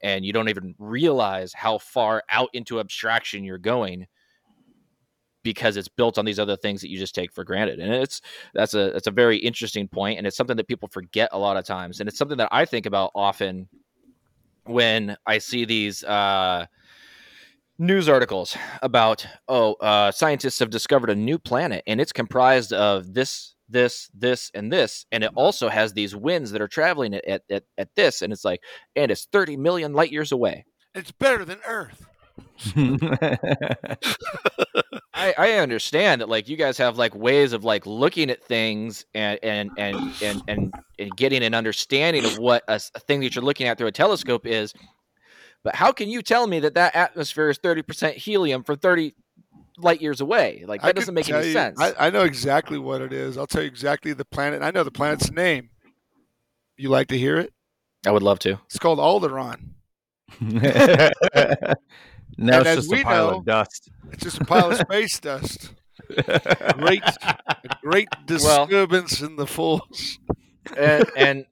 D: and you don't even realize how far out into abstraction you're going because it's built on these other things that you just take for granted and it's that's a that's a very interesting point and it's something that people forget a lot of times and it's something that i think about often when i see these uh news articles about oh uh scientists have discovered a new planet and it's comprised of this this this and this and it also has these winds that are traveling at, at, at, at this and it's like and it's 30 million light years away
C: it's better than Earth.
D: I, I understand that like you guys have like ways of like looking at things and and and and and, and getting an understanding of what a thing that you're looking at through a telescope is but how can you tell me that that atmosphere is 30% helium from 30 light years away like that
C: can
D: doesn't make any
C: you-
D: sense
C: I, I know exactly what it is. I'll tell you exactly the planet. I know the planet's name. You like to hear it?
D: I would love to
C: It's called Alderaan.
B: now
C: And
B: it's just a pile
C: know-
B: of dust.
C: It's just a pile of space dust. Great, a great
D: Well-
C: disturbance in the force.
D: and and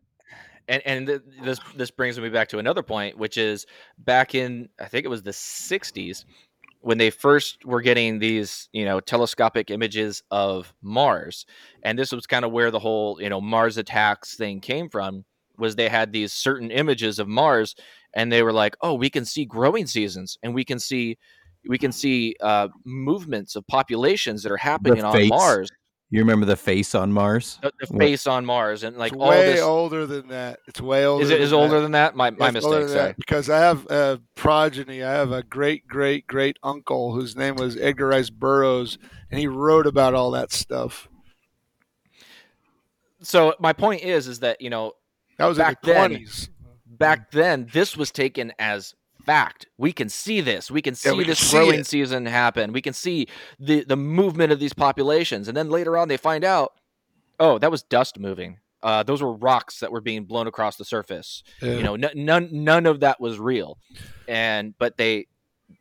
D: and, and th- this this brings me back to another point, which is back in I think it was the '60s when they first were getting these you know telescopic images of Mars, and this was kind of where the whole you know Mars attacks thing came from. Was they had these certain images of Mars, and they were like, oh, we can see growing seasons, and we can see we can see uh, movements of populations that are happening on. Mars.
B: You remember the face on Mars?
D: The, the
B: What-
D: face on Mars and like
C: it's
D: all
C: way
D: this.
C: older than that. It's way older.
D: Is it is
C: than
D: older
C: that.
D: than that? My my
C: It's older
D: mistake. Sorry.
C: Because I have a progeny. I have a great great great uncle whose name was Edgar Rice Burroughs, and he wrote about all that stuff.
D: So my point is, is that you know
C: That was
D: Back
C: in the
D: then,
C: twenties.
D: back then this was taken as fact. We can see this. We can see
C: Yeah, we can
D: this
C: see
D: growing season happen. We can see the the movement of these populations. And then later on they find out oh that was dust moving. Uh, those were rocks that were being blown across the surface. You know n- none none of that was real. And but they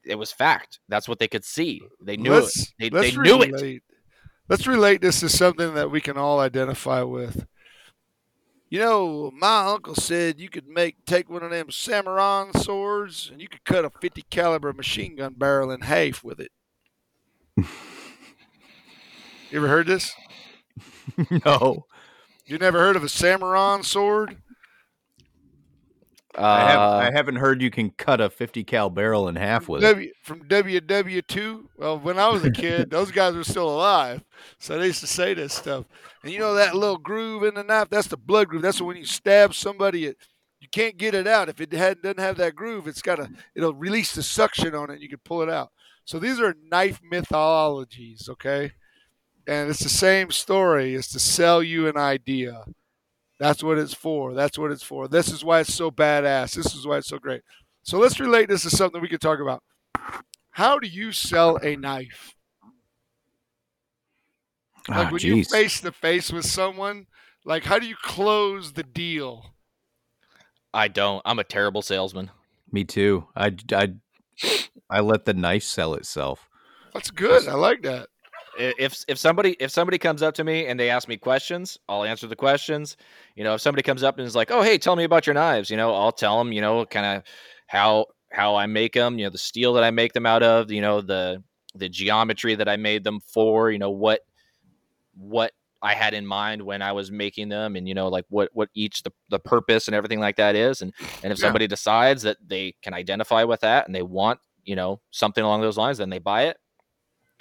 D: it was fact. That's what they could see. They knew
C: let's,
D: it they, they knew it.
C: Let's relate this to something that we can all identify with. You know, my uncle said you could make take one of them Samurai swords and you could cut a 50 caliber machine gun barrel in half with it. you ever heard this?
B: no.
C: You never heard of a Samurai sword?
B: I, have,
D: Uh,
B: I haven't heard you can cut a 50 cal barrel in half with it.
C: From WW2. Well, when I was a kid, those guys were still alive, so they used to say this stuff. And you know that little groove in the knife? That's the blood groove. That's when you stab somebody, it, you can't get it out. If it had, doesn't have that groove, it's got to it'll release the suction on it. and You can pull it out. So these are knife mythologies, okay? And it's the same story. It's to sell you an idea. That's what it's for. That's what it's for. This is why it's so badass. This is why it's so great. So let's relate this to something we can talk about. How do you sell a knife? Like
B: Ah,
C: when you face to face with someone, like how do you close the deal?
D: i don't i'm a terrible salesman
B: Me too. I, I, I let the knife sell itself.
C: That's good. I like that.
D: If if somebody if somebody comes up to me and they ask me questions, I'll answer the questions. You know, if somebody comes up and is like, "Oh, hey, tell me about your knives," you know, I'll tell them, you know, kind of how how I make them, you know, the steel that I make them out of, you know, the the geometry that I made them for, you know, what what I had in mind when I was making them and you know like what what each the, the purpose and everything like that is and and if
C: Yeah.
D: somebody decides that they can identify with that and they want, you know, something along those lines then they buy it.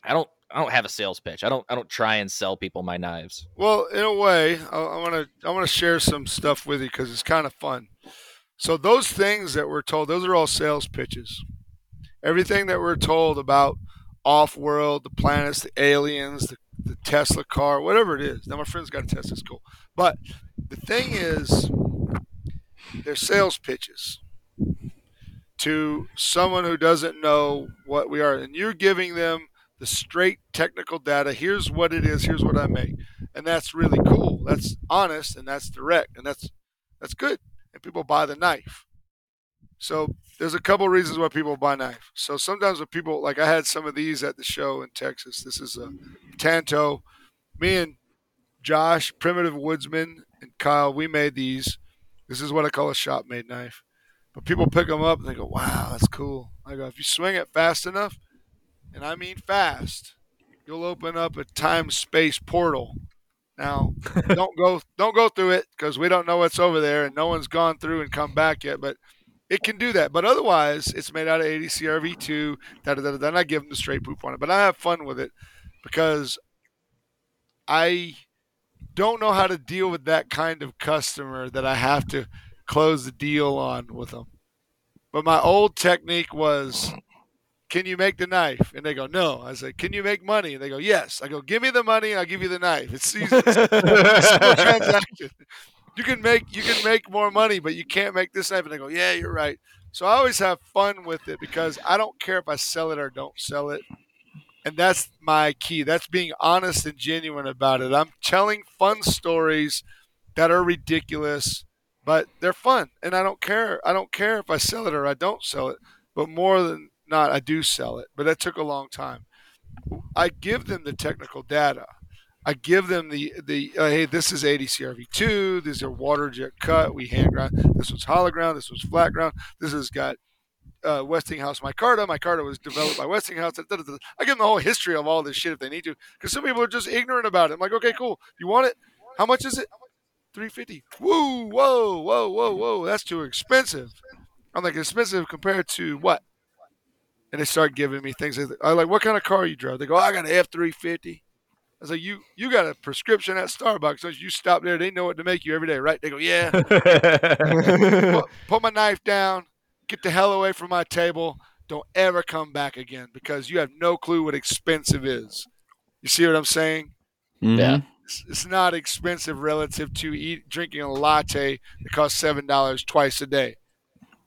D: I don't I don't have a sales pitch. I don't I don't try and sell people my knives.
C: Well, in a way, I want to I want to share some stuff with you because it's kind of fun. So those things that we're told, those are all sales pitches. Everything that we're told about off-world, the planets, the aliens, the, the Tesla car, whatever it is. Now my friend's got a Tesla, it's cool. But the thing is, they're sales pitches to someone who doesn't know what we are, and you're giving them the straight technical data. Here's what it is. Here's what I make and that's really cool. That's honest and that's direct and that's that's good. And people buy the knife. So there's a couple reasons why people buy knife. So sometimes when people like I had some of these at the show in Texas. This is a Tanto. Me and Josh, Primitive Woodsman, and Kyle, we made these. This is what I call a shop made knife. But people pick them up and they go, "Wow, that's cool." I go, "If you swing it fast enough, and I mean fast, you'll open up a time space portal." Now, don't go don't go through it because we don't know what's over there and no one's gone through and come back yet. But it can do that. But otherwise, it's made out of 80 CRV2. Da da da da. And I give them the straight poop on it, but I have fun with it because I don't know how to deal with that kind of customer that I have to close the deal on with them. But my old technique was can you make the knife? And they go, no. I say, can you make money? And they go, yes. I go, give me the money and I'll give you the knife. It's easy. Transaction. You can make you can make more money, but you can't make this knife. And they go, yeah, you're right. So I always have fun with it because I don't care if I sell it or don't sell it. And that's my key. That's being honest and genuine about it. I'm telling fun stories that are ridiculous, but they're fun. And I don't care. I don't care if I sell it or I don't sell it. But more than not, I do sell it. But that took a long time. I give them the technical data. I give them the the uh, hey, this is 80 CRV2. These are water jet cut. We hand ground. This was hollow ground. This was flat ground. This has got uh, Westinghouse micarta. Micarta was developed by Westinghouse. I give them the whole history of all this shit if they need to, because some people are just ignorant about it. I'm like, okay, cool. You want it? How much is it? 350. Whoa, whoa, whoa, whoa, whoa. That's too expensive. I'm like, expensive compared to what? And they start giving me things. I'm like, what kind of car you drive? They go, I got an F350. I was like, you you got a prescription at Starbucks. So you stop there, they know what to make you every day, right? They go, yeah. put, put my knife down. Get the hell away from my table. Don't ever come back again because you have no clue what expensive is. You see what I'm saying?
B: Mhm.
C: It's, it's not expensive relative to eat drinking a latte that costs seven dollars twice a day.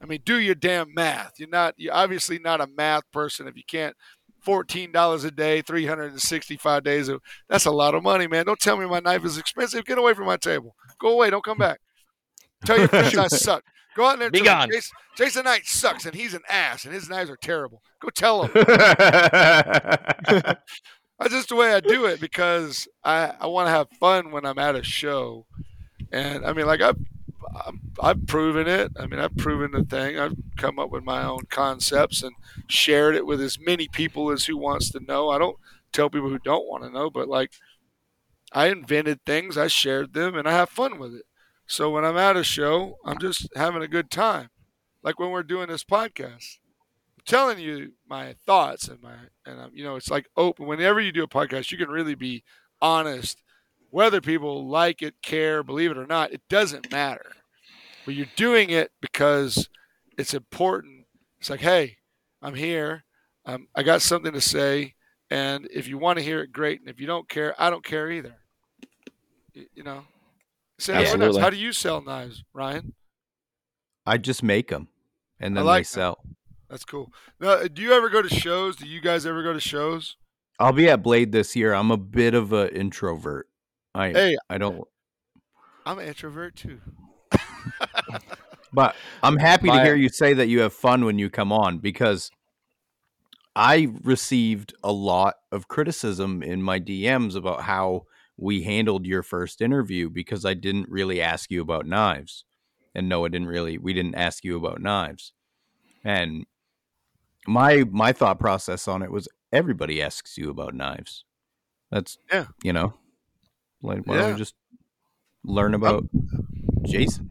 C: I mean, do your damn math. You're not you're obviously not a math person if you can't fourteen dollars a day, three hundred and sixty-five days. Of, that's a lot of money, man. Don't tell me my knife is expensive. Get away from my table. Go away. Don't come back. Tell your friends I suck. Go out there and
D: Be
C: tell them,
D: gone.
C: Jason, Jason Knight sucks and he's an ass and his knives are terrible. Go tell him. That's just the way I do it because I, I want to have fun when I'm at a show. And I mean, like I've, I've proven it. I mean, I've proven the thing. I've come up with my own concepts and shared it with as many people as who wants to know. I don't tell people who don't want to know, but like I invented things, I shared them, and I have fun with it. So when I'm at a show, I'm just having a good time. Like when we're doing this podcast I'm telling you my thoughts and my and um, you know it's like open whenever you do a podcast you can really be honest whether people like it care believe it or not it doesn't matter but you're doing it because it's important. It's like hey i'm here. Um, i got something to say and if you want to hear it great. And if you don't care i don't care either. You, you know? Say, everyone
D: Absolutely.
C: how do you sell knives ryan?
B: I just make them, and
C: I
B: then
C: like
B: they sell.
C: that's cool. Now, do you ever go to shows? Do you guys ever go to shows?
B: I'll be at Blade this year. I'm a bit of an introvert. I
C: hey
B: I don't,
C: i'm an introvert too
B: but I'm happy to hear you say that you have fun when you come on because I received a lot of criticism in my DMs about how we handled your first interview because I didn't really ask you about knives. And no, I didn't really we didn't ask you about knives. And my my thought process on it was everybody asks you about knives. That's
C: Yeah.
B: you know. Like why don't we just learn about Jason?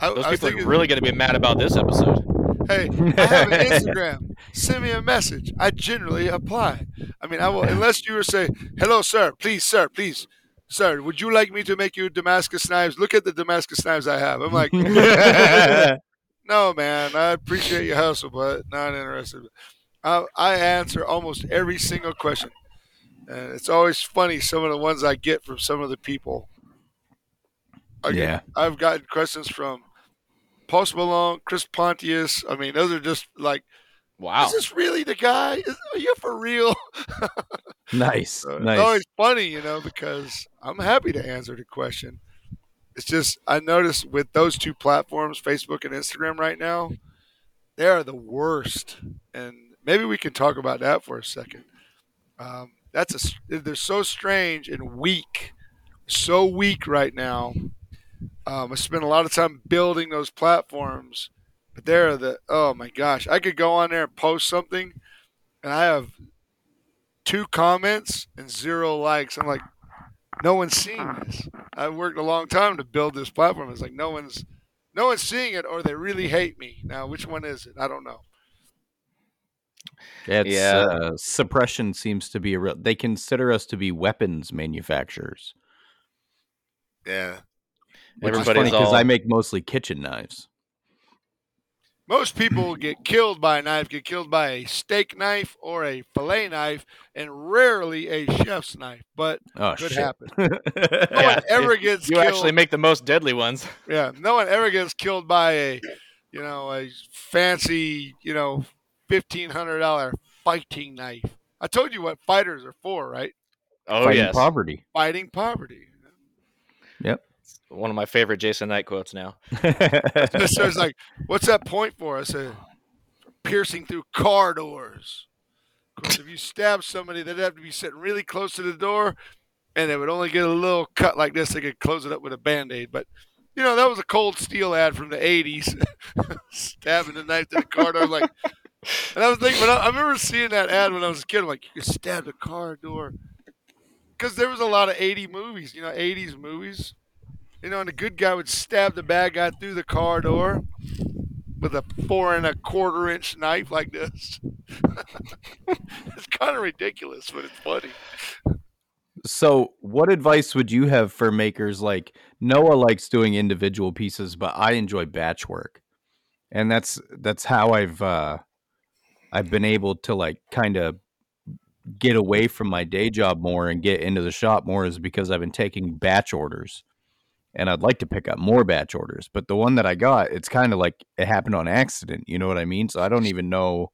C: I,
D: Those
C: I
D: people
C: think
D: are really going to be mad about this episode.
C: Hey, I have an Instagram. Send me a message. I generally apply. I mean, I will unless you were say, "Hello, sir. Please, sir. Please, sir. Would you like me to make you Damascus knives? Look at the Damascus knives I have." I'm like, "No, man. I appreciate your hustle, but not interested." I, I answer almost every single question, and it's always funny some of the ones I get from some of the people. Get-
B: Yeah.
C: I've gotten questions from Post Malone, Chris Pontius. I mean, those are just like,
D: Wow.
C: is this really the guy? Is, are you for real?
B: nice.
C: So
B: nice.
C: It's always funny, you know, because I'm happy to answer the question. It's just I noticed with those two platforms, Facebook and Instagram, right now, they are the worst. And maybe we can talk about that for a second. Um, that's a they're so strange and weak, so weak right now. Um, I spent a lot of time building those platforms, but they're the oh my gosh, I could go on there and post something, and I have two comments and zero likes. I'm like, no one's seeing this. I worked a long time to build this platform. It's like no one's no one's seeing it, or they really hate me. Now, which one is it? I don't know.
B: It's,
D: Yeah.
B: uh, suppression seems to be a real. They consider us to be weapons manufacturers.
C: Yeah.
B: Which is
D: Everybody's
B: funny because
D: all-
B: I make mostly kitchen knives.
C: Most people get killed by a knife, get killed by a steak knife or a fillet knife, and rarely a chef's knife. But
B: Oh
C: could
B: shit!
C: happen. No
D: Yeah,
C: one ever gets
D: You
C: killed.
D: actually make the most deadly ones.
C: Yeah, no one ever gets killed by a, you know, a fancy, you know, fifteen hundred dollar fighting knife. I told you what fighters are for, right?
D: Oh
B: Fighting
D: yes,
B: poverty.
C: Fighting poverty.
D: One of my favorite Jason Knight quotes now.
C: so it's like, what's that point for? I said, piercing through car doors. Of course, if you stab somebody, they'd have to be sitting really close to the door, and they would only get a little cut like this. They could close it up with a band aid. But, you know, that was a cold steel ad from the 80s. Stabbing the knife to the car door. Like, and I was thinking, when I, I remember seeing that ad when I was a kid. I'm like, you could stab the car door. Because there was a lot of 80 movies, you know, 80s movies. You know, and the good guy would stab the bad guy through the car door with a four and a quarter inch knife like this. it's kind of ridiculous, but it's funny.
B: So, what advice would you have for makers like Noah likes doing individual pieces, but I enjoy batch work. And that's that's how I've uh I've been able to like kind of get away from my day job more and get into the shop more is because I've been taking batch orders. And I'd like to pick up more batch orders, but the one that I got, it's kind of like it happened on accident, you know what I mean? So I don't even know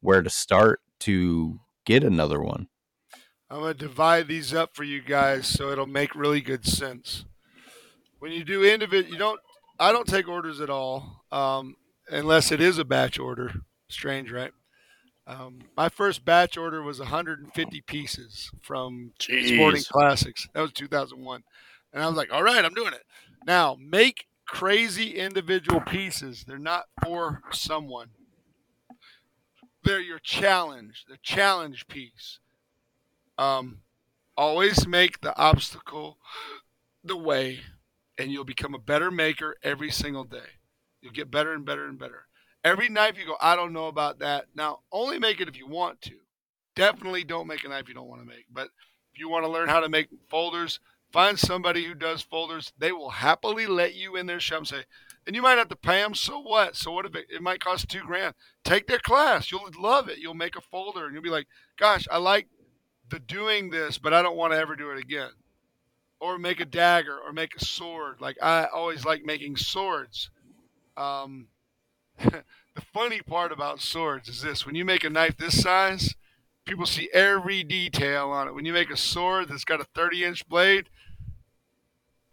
B: where to start to get another one.
C: I'm gonna divide these up for you guys so it'll make really good sense. When you do individual, you don't. I don't take orders at all, um, unless it is a batch order. Strange, right? Um, my first batch order was 150 pieces from Sporting Classics. That was 2001, and I was like, "All right, I'm doing it." Now make crazy individual pieces. They're not for someone. They're your challenge. The challenge piece. Um, always make the obstacle the way, and you'll become a better maker every single day. You'll get better and better and better. Every knife you go, I don't know about that. Now, only make it if you want to. Definitely don't make a knife you don't want to make. But if you want to learn how to make folders, find somebody who does folders. They will happily let you in their shop and say, and you might have to pay them. So what? So what if it, it might cost two grand? Take their class. You'll love it. You'll make a folder and you'll be like, gosh, I like the doing this, but I don't want to ever do it again. Or make a dagger or make a sword. Like I always like making swords. Um, the funny part about swords is this: when you make a knife this size, people see every detail on it. When you make a sword that's got a 30-inch blade,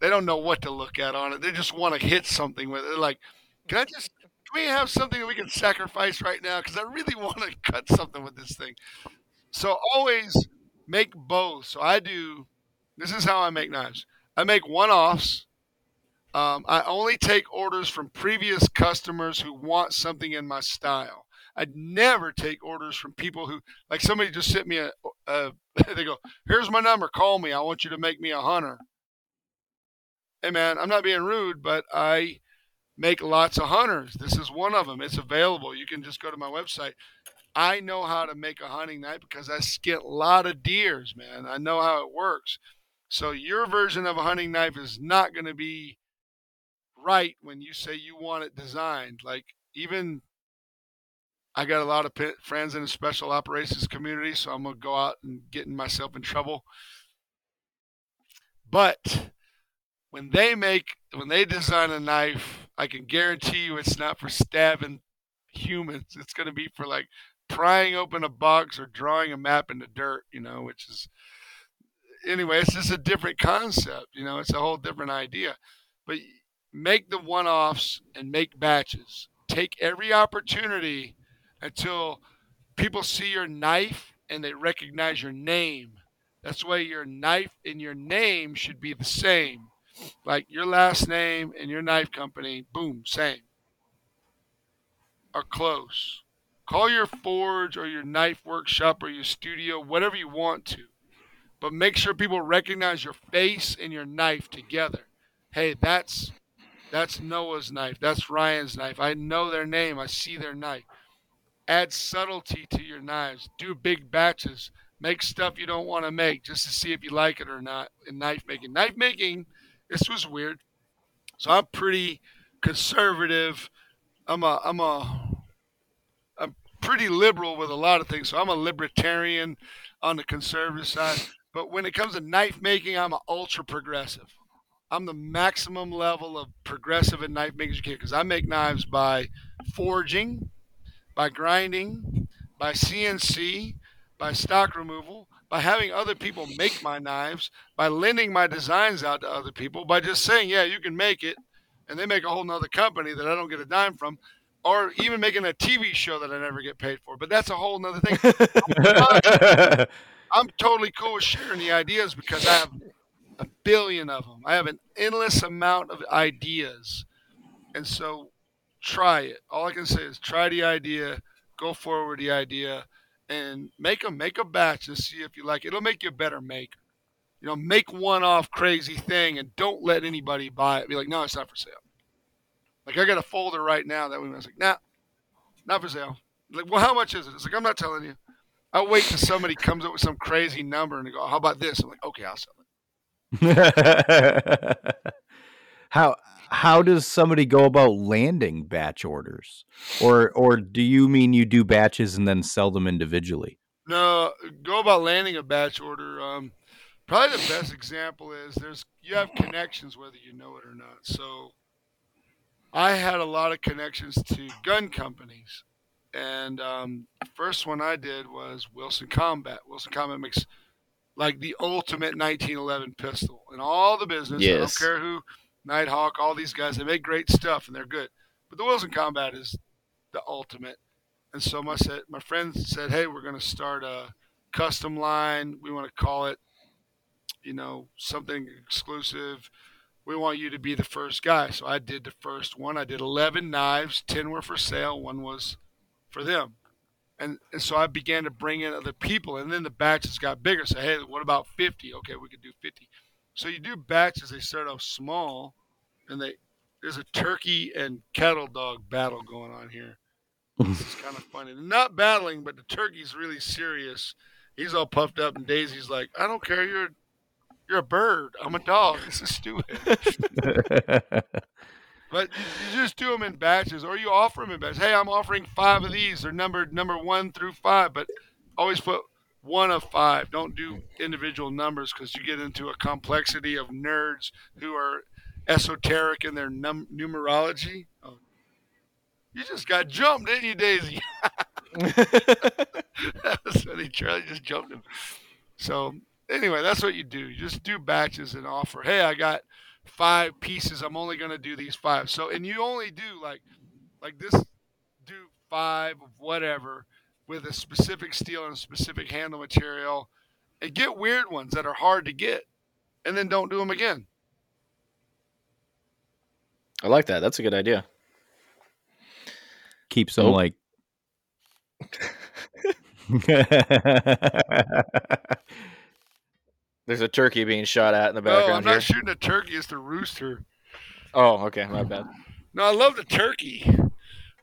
C: they don't know what to look at on it. They just want to hit something with it. Like, "Can I just? Can we have something that we can sacrifice right now? Because I really want to cut something with this thing." So always make both. So I do. This is how I make knives. I make one-offs. Um, I only take orders from previous customers who want something in my style. I'd never take orders from people who, like somebody just sent me a, a they go, here's my number, call me. I want you to make me a hunter. Hey man, I'm not being rude, but I make lots of hunters. This is one of them. It's available. You can just go to my website. I know how to make a hunting knife because I skint a lot of deers, man. I know how it works. So your version of a hunting knife is not going to be right when you say you want it designed. Like even I got a lot of friends in the special operations community, so I'm gonna go out and getting myself in trouble. But when they make when they design a knife, I can guarantee you it's not for stabbing humans. It's gonna be for like prying open a box or drawing a map in the dirt, you know, which is anyway, it's just a different concept, you know, it's a whole different idea. But make the one offs and make batches. Take every opportunity until people see your knife and they recognize your name. That's why your knife and your name should be the same. Like your last name and your knife company, boom, same. Are close. Call your forge or your knife workshop or your studio, whatever you want to. But make sure people recognize your face and your knife together. Hey, that's that's Noah's knife. That's Ryan's knife. I know their name. I see their knife. Add subtlety to your knives. Do big batches. Make stuff you don't want to make just to see if you like it or not in knife making. Knife making, this was weird. So I'm pretty conservative. I'm a I'm a I'm pretty liberal with a lot of things. So I'm a libertarian on the conservative side. But when it comes to knife making, I'm an ultra progressive. I'm the maximum level of progressive in knife making because I make knives by forging, by grinding, by CNC, by stock removal, by having other people make my knives, by lending my designs out to other people, by just saying, yeah, you can make it, and they make a whole nother company that I don't get a dime from or even making a TV show that I never get paid for. But that's a whole nother thing. I'm totally cool with sharing the ideas because I have a billion of them. I have an endless amount of ideas. And so try it. All I can say is try the idea, go forward the idea, and make a make a batch and see if you like it. It'll make you a better maker. You know, make one off crazy thing and don't let anybody buy it. Be like, no, it's not for sale. Like I got a folder right now that we was like, nah, not for sale. Like, well, how much is it? It's like I'm not telling you. I wait till somebody comes up with some crazy number and they go, "How about this?" I'm like, "Okay, I'll sell it."
B: how how does somebody go about landing batch orders, or or do you mean you do batches and then sell them individually?
C: No, go about landing a batch order. Um, probably the best example is there's you have connections whether you know it or not. So I had a lot of connections to gun companies, and um, first one I did was Wilson Combat. Wilson Combat makes like the ultimate 1911 pistol in all the business. I don't
D: Yes.
C: care who, Nighthawk, all these guys. They make great stuff and they're good. But the Wilson Combat is the ultimate. And so my my friends said, "Hey, we're going to start a custom line. We want to call it, you know, something exclusive. We want you to be the first guy." So I did the first one. I did 11 knives. 10 were for sale. One was for them. And, and so I began to bring in other people, and then the batches got bigger. So hey, what about 50? Okay, we could do 50. So you do batches. They start off small, and they there's a turkey and cattle dog battle going on here. This is kind of funny. They're not battling, but the turkey's really serious. He's all puffed up, and Daisy's like, "I don't care. You're you're a bird. I'm a dog. This is stupid." But you, you just do them in batches, or you offer them in batches. Hey, I'm offering five of these. They're numbered number one through five, but always put one of five. Don't do individual numbers because you get into a complexity of nerds who are esoteric in their num- numerology. Oh. You just got jumped, didn't you, Daisy? that's funny. Charlie just jumped him. So anyway, that's what you do. You just do batches and offer. Hey, I got five pieces. I'm only gonna do these five. So and you only do like like this do five of whatever with a specific steel and a specific handle material and get weird ones that are hard to get and then don't do them again.
D: I like that. That's a good idea.
B: Keeps them
D: Oh.
B: like.
D: There's a turkey being shot at in the background.
C: No, I'm not
D: here.
C: shooting a turkey, it's the rooster.
D: Oh, okay, my bad.
C: No, I love the turkey.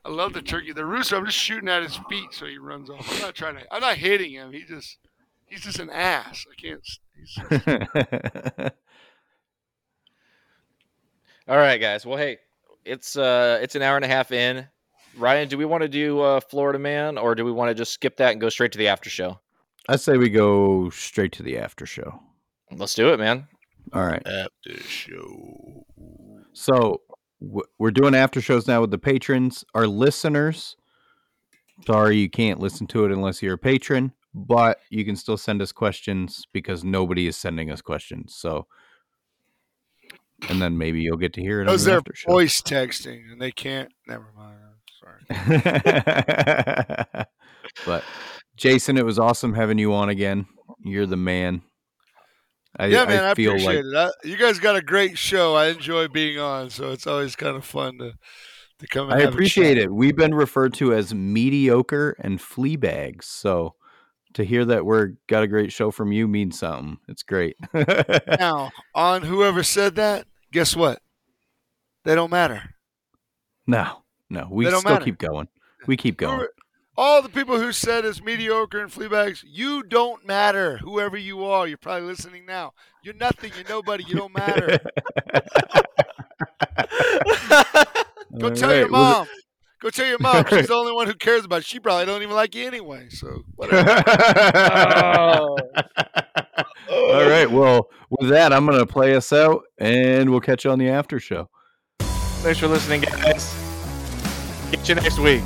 C: I love the turkey. The rooster, I'm just shooting at his feet so he runs off. I'm not trying to I'm not hitting him. He just he's just an ass. I can't s- he's
D: All right, guys. Well, hey, it's uh, it's an hour and a half in. Ryan, do we want to do uh, Florida Man, or do we want to just skip that and go straight to the after show?
B: I say we go straight to the after show.
D: Let's do it, man.
B: All right.
C: after show.
B: So w- we're doing after shows now with the patrons. Our listeners, sorry you can't listen to it unless you're a patron, but you can still send us questions because nobody is sending us questions. So, and then maybe you'll get to hear it on
C: Those
B: the
C: are
B: after show.
C: voice texting and they can't never mind. Sorry.
B: but Jason, it was awesome having you on again. You're the man. I,
C: yeah, man, I,
B: feel
C: appreciate
B: like
C: it. I, you guys got a great show. I enjoy being on, so it's always kind of fun to to come. And
B: I appreciate it. We've been referred to as mediocre and flea bags. So to hear that we're got a great show from you means something. It's great.
C: Now, on whoever said that, guess what? They don't matter.
B: no, no, we still
C: matter.
B: keep going. We keep going.
C: Whoever- all the people who said it's mediocre and flea bags, you don't matter. Whoever you are, you're probably listening now. You're nothing. You're nobody. You don't matter. Go
B: All
C: tell
B: right,
C: your
B: well,
C: mom. Go tell your mom. She's the only one who cares about it. She probably don't even like you anyway. So whatever.
B: All right. Well, with that, I'm going to play us out and we'll catch you on the after show.
D: Thanks for listening, guys. Catch you next week.